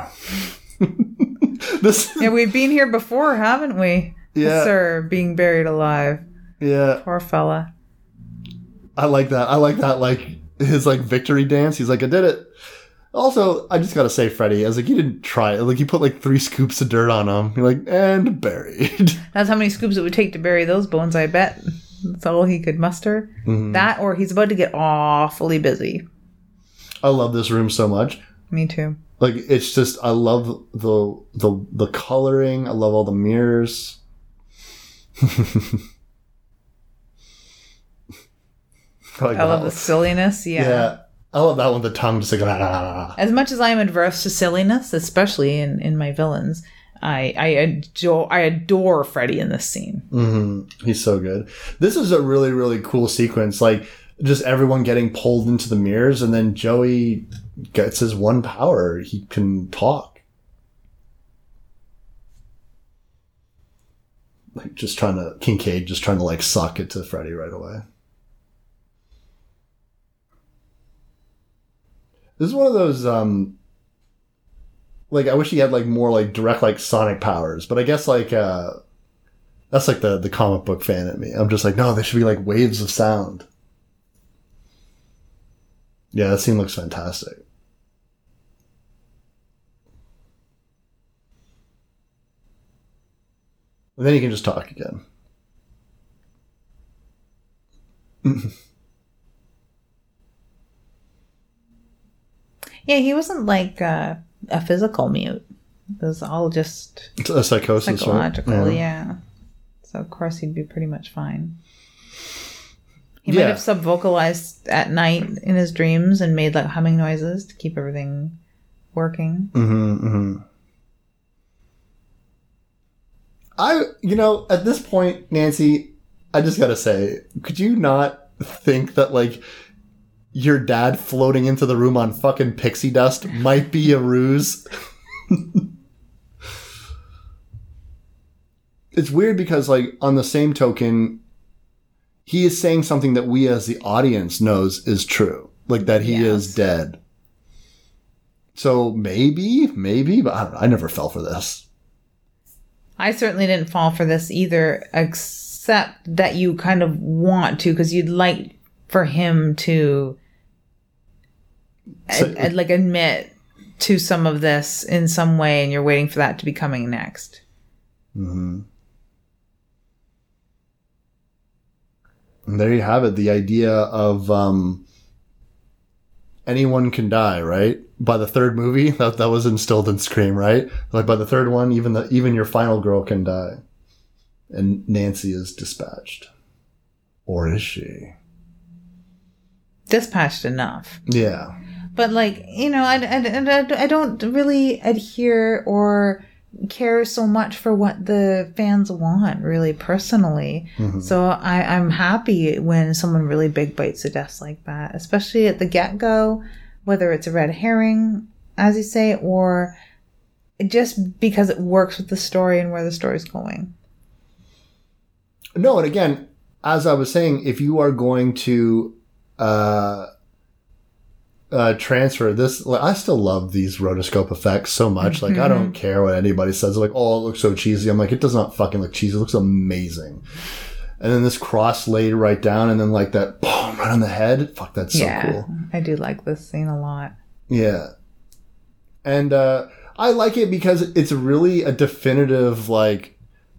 this Yeah, we've been here before, haven't we? Yeah. Sir, being buried alive. yeah Poor fella. i like that i like that like his like victory dance he's like i did it also i just gotta say freddy i was like you didn't try it like you put like three scoops of dirt on him you're like and buried That's how many scoops it would take to bury those bones, I bet. That's all he could muster. Mhm. That or he's about to get awfully busy. i love this room so much Me too. like it's just i love the the the coloring i love all the mirrors like I love the silliness. Yeah. Yeah. I love that one. The tongue just like ah. As much as I am adverse to silliness, especially in, in my villains, I I adore I adore Freddy in this scene. hmm He's so good. This is a really really cool sequence. Like just everyone getting pulled into the mirrors, and then Joey gets his one power. He can talk. Like just trying to Kincaid just trying to like suck it to Freddy right away. This is one of those um like I wish he had like more like direct like sonic powers, but I guess like uh that's like the the comic book fan in me. I'm just like, no, they should be like waves of sound. Yeah, that scene looks fantastic. And then you can just talk again. Yeah, he wasn't like uh, a physical mute. It was all just It's a psychosis, psychological. right? Yeah. So of course he'd be pretty much fine. He Yeah. might have subvocalized at night in his dreams and made like humming noises to keep everything working. hmm hmm I, you know, at this point, Nancy, I just gotta say, could you not think that like your dad floating into the room on fucking pixie dust might be a ruse? it's weird because like on the same token, he is saying something that we as the audience knows is true, like that he is dead. So maybe, maybe, but I, don't know, I never fell for this. I certainly didn't fall for this either, except that you kind of want to because you'd like for him to So- ad- like admit to some of this in some way, and you're waiting for that to be coming next. And there you have it. The idea of um, anyone can die, right? By the third movie, that that was instilled in Scream, right? Like by the third one, even the even your final girl can die, and Nancy is dispatched, or is she? Dispatched enough. Yeah, but like you know I, I, I, I don't really adhere or care so much for what the fans want really personally. So I, i'm happy when someone really big bites the dust like that especially at the get-go whether it's a red herring as you say or just because it works with the story and where the story's going. No, and again, as I was saying, if you are going to uh, uh, transfer this, like, I still love these rotoscope effects so much. Like, I don't care what anybody says. Like, oh, it looks so cheesy. I'm like, it does not fucking look cheesy. It looks amazing. And then this cross laid right down, and then like that, boom, right on the head. Fuck, that's so cool. i do like this scene a lot Yeah. And uh, I like it because it's really a definitive, like,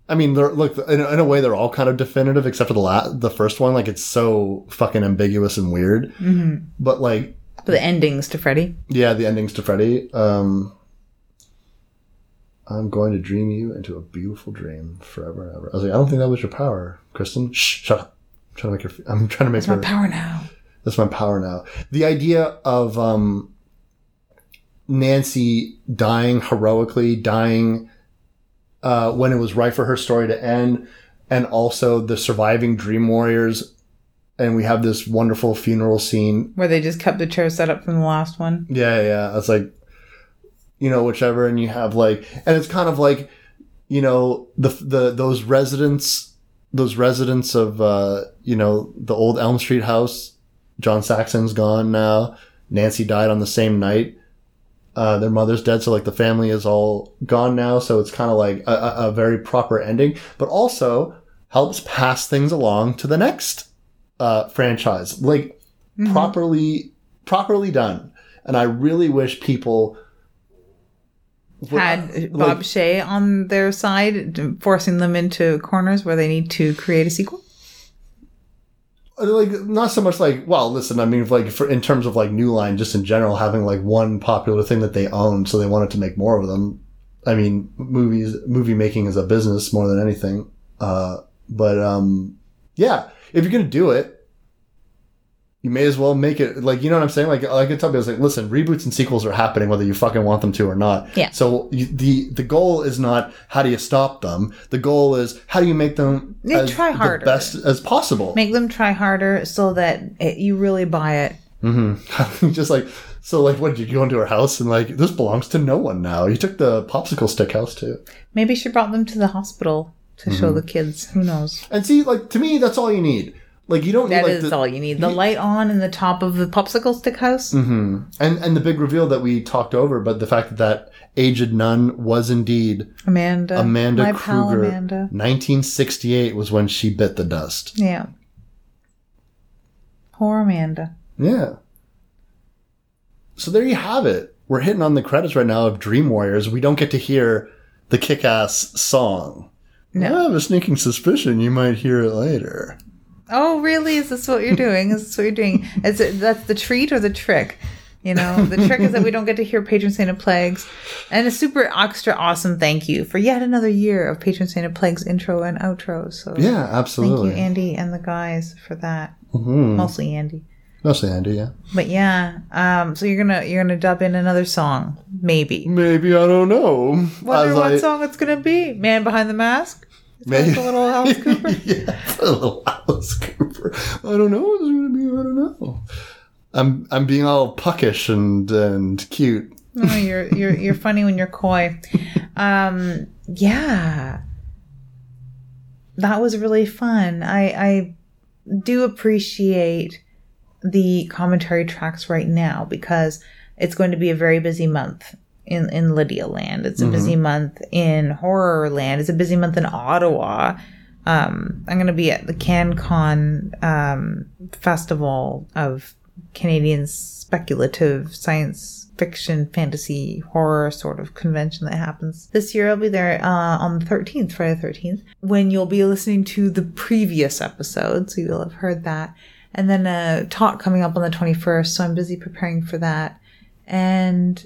I mean, they're, look, in, a- in a way, they're all kind of definitive, except for the la- the first one. Like, it's so fucking ambiguous and weird. Mm-hmm. But, like, the endings to freddy yeah, the endings to Freddy. Um, I'm going to dream you into a beautiful dream forever and ever. I was like, I don't think that was your power, Kristen. Shh, shut up. I'm trying to make her. I'm trying to make it's my power now That's my power now. The idea of um, Nancy dying heroically, dying uh, when it was right for her story to end, and also the surviving Dream Warriors. And we have this wonderful funeral scene. where they just kept the chair set up from the last one Yeah, yeah. It's like, you know, whichever. And you have like, and it's kind of like, you know, the the those residents, those residents of, uh, you know, the old Elm Street house. John Saxon's gone now. Nancy died on the same night. Uh, their mother's dead, so like the family is all gone now. So it's kind of like a, a, a very proper ending, but also helps pass things along to the next uh, franchise, like properly properly done. And I really wish people would- had like- Bob Shaye on their side, forcing them into corners where they need to create a sequel. like not so much like well listen i mean like for in terms of like new line just in general having like one popular thing that they own so they wanted to make more of them i mean movies movie making is a business more than anything uh but um yeah if you're gonna do it you may as well make it like you know what I'm saying. Like like I could tell people, it's like listen, reboots and sequels are happening whether you fucking want them to or not. Yeah. So you, the the goal is not how do you stop them. The goal is how do you make them as try the harder. best as possible. Make them try harder so that it, you really buy it. Mm-hmm. just like so, like what did you go into her house and like this belongs to no one now? You took the popsicle stick house too. Maybe she brought them to the hospital to Mm-hmm. show the kids. Who knows? And see, like to me, that's all you need. Like you don't That need is the, all you need. The light on in the top of the popsicle stick house. and and the big reveal that we talked over, but the fact that that aged nun was indeed Amanda. Amanda My Krueger. Amanda. 1968 was when she bit the dust. Yeah. Poor Amanda. Yeah. So there you have it. We're hitting on the credits right now of Dream Warriors. We don't get to hear the kick ass song. No. I have a sneaking suspicion you might hear it later. Oh, really? Is this what you're doing? Is this what you're doing? Is it that's the treat or the trick? You know, the trick is that we don't get to hear Patron Saint of Plagues, and a super extra awesome thank you for yet another year of Patron Saint of Plagues intro and outro. So Yeah, absolutely. thank you, Andy and the guys, for that. Mhm. Mostly Andy. Mostly Andy, yeah. But yeah, um, so you're gonna you're gonna dub in another song, maybe. Maybe I don't know. Wonder As what I- song it's gonna be. Man behind the mask. Maybe a little Alice Cooper. yeah, it's a little Alice Cooper. I don't know what it's gonna be. I don't know. I'm I'm being all puckish and and cute. Oh, you're you're you're funny when you're coy. Um, yeah, that was really fun. I I do appreciate the commentary tracks right now because it's going to be a very busy month in in Lydia Land. It's a busy month in Horror Land. It's a busy month in Ottawa. Um, I'm going to be at the CanCon um, Festival of Canadian speculative science fiction, fantasy, horror sort of convention that happens this year. I'll be there uh, on the 13th, Friday the 13th, when you'll be listening to the previous episode. So you'll have heard that. And then a talk coming up on the 21st. So I'm busy preparing for that. And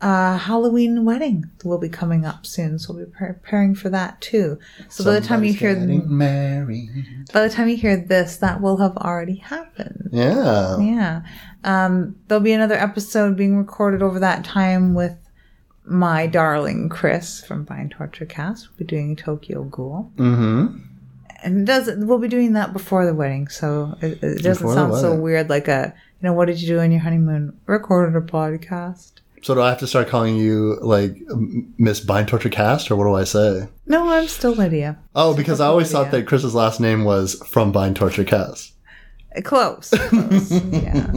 a Halloween wedding will be coming up soon. So we'll be preparing for that too. So by the time you hear married. by the time you hear this, that will have already happened. Yeah. Yeah. Um, there'll be another episode being recorded over that time with my darling Chris from Bind Torture Cast. We'll be doing Tokyo Ghoul. Mm-hmm. And it does we'll be doing that before the wedding, so it, it doesn't Before sound so weird like a you know, what did you do on your honeymoon? Recorded a podcast. So do I have to start calling you like Miss Bind Torture Cast, or what do I say? No, I'm still Lydia. Oh, because I always thought that Chris's last name was from Bind Torture Cast. Close. close. yeah.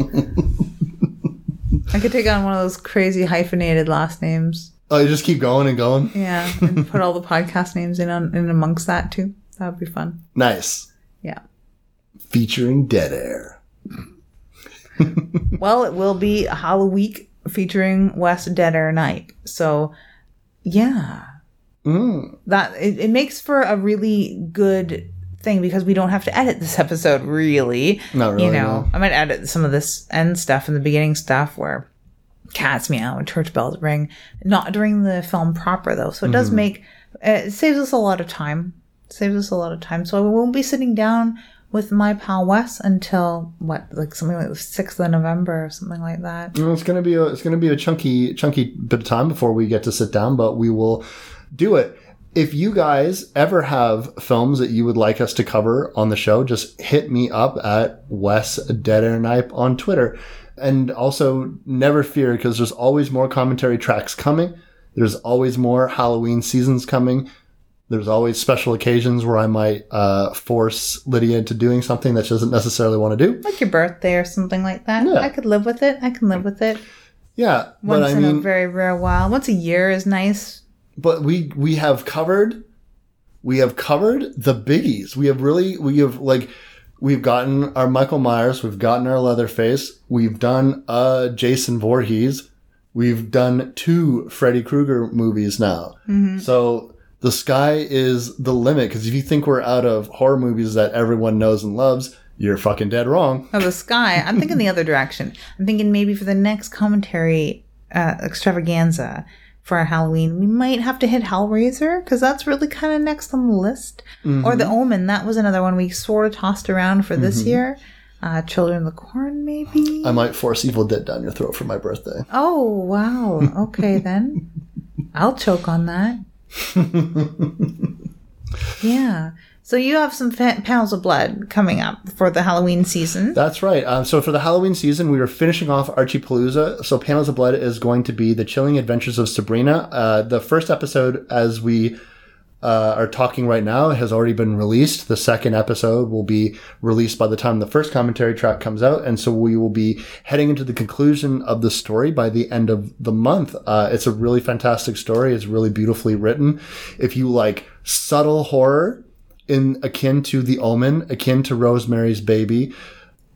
I could take on one of those crazy hyphenated last names. Oh, you just keep going and going. Yeah, and put all the podcast names in on in amongst that too. That would be fun. Nice. Yeah. Featuring Dead Air. Well, it will be a Halloween featuring Wes Dead Air Knipe. So, yeah, Mm. that it, it makes for a really good thing because we don't have to edit this episode. Really, Not really. you know, no. I might edit some of this end stuff and the beginning stuff where cats meow and church bells ring. Not during the film proper though, so it Mm-hmm. does make it saves us a lot of time. Saves us a lot of time. So I won't be sitting down with my pal Wes until what, like something like the sixth of November or something like that. Well, it's gonna be a it's gonna be a chunky chunky bit of time before we get to sit down, but we will do it. If you guys ever have films that you would like us to cover on the show, just hit me up at Wes Dead Air Knipe on Twitter. And also never fear because there's always more commentary tracks coming. There's always more Halloween seasons coming. There's always special occasions where I might uh, force Lydia into doing something that she doesn't necessarily want to do. Like your birthday or something like that. Yeah. I could live with it. I can live with it. Yeah, Once but I in mean, a very rare while. Once a year is nice. but we we have covered we have covered the biggies we have really we have like we've gotten our michael myers we've gotten our leatherface we've done uh jason Voorhees. we've done two freddy krueger movies now so the sky is the limit because if you think we're out of horror movies that everyone knows and loves you're fucking dead wrong of the sky. I'm thinking the other direction. I'm thinking maybe for the next commentary uh, extravaganza for our Halloween, we might have to hit Hellraiser because that's really kind of next on the list. Or The Omen. That was another one we sort of tossed around for this year. Uh, Children of the Corn, maybe. i might force evil dead down your throat for my birthday oh wow. Okay then. I'll choke on that. yeah. So you have some fa- panels of blood coming up for the Halloween season. That's right. Um, so for the Halloween season, we are finishing off Archie Palooza. So Panels of Blood is going to be the chilling adventures of Sabrina. Uh, the first episode, as we uh, are talking right now, has already been released. The second episode will be released by the time the first commentary track comes out, and so we will be heading into the conclusion of the story by the end of the month. Uh, it's a really fantastic story. It's really beautifully written. If you like subtle horror, in akin to The Omen, akin to Rosemary's Baby,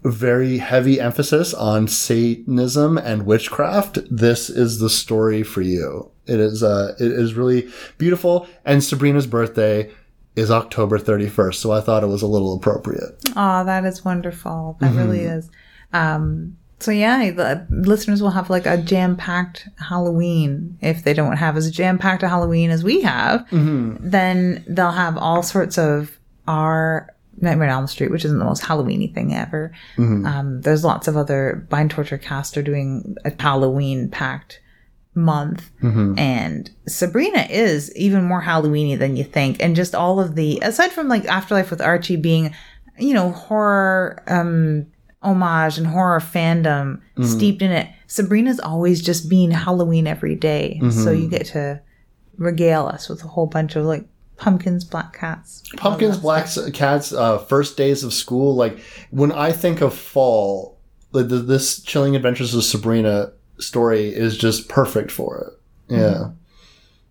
very heavy emphasis on Satanism and witchcraft. This is the story for you. It is uh, it is really beautiful. And Sabrina's birthday is October 31st, so I thought it was a little appropriate. Oh, that is wonderful. That really is. Um, so yeah, the listeners will have like a jam-packed Halloween. If they don't have as jam-packed a Halloween as we have, then they'll have all sorts of our Nightmare on Elm Street, which isn't the most Halloweeny thing ever. Um, there's lots of other Bind Torture cast are doing a Halloween packed month. And sabrina is even more halloweeny than you think. And just all of the aside from like afterlife with archie being you know horror um homage and horror fandom steeped in it sabrina's always just being halloween every day. so you get to regale us with a whole bunch of like pumpkins black cats. Pumpkins, Black Cats, uh, First Days of School. Like, when I think of fall, like, the, this Chilling Adventures of Sabrina story is just perfect for it. Hmm. Yeah.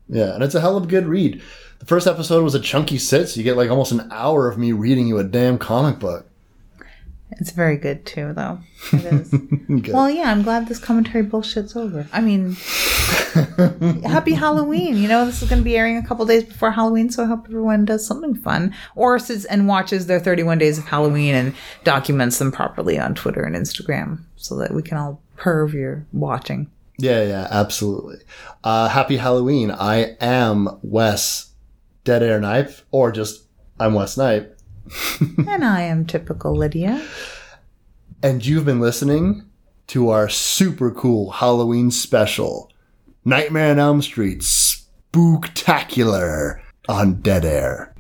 Yeah. And it's a hell of a good read. The first episode was a chunky sit, so you get like almost an hour of me reading you a damn comic book. it's very good too though it is well yeah i'm glad this commentary bullshit's over i mean happy halloween you know this is going to be airing a couple days before halloween so i hope everyone does something fun or sits and watches their 31 days of halloween and documents them properly on twitter and instagram so that we can all perv your watching Yeah, yeah, absolutely. Uh, happy Halloween. I am Wes Dead Air Knipe, or just I'm Wes Knipe. and i am typical lydia and you've been listening to our super cool Halloween special, Nightmare on Elm Street Spooktacular on Dead Air.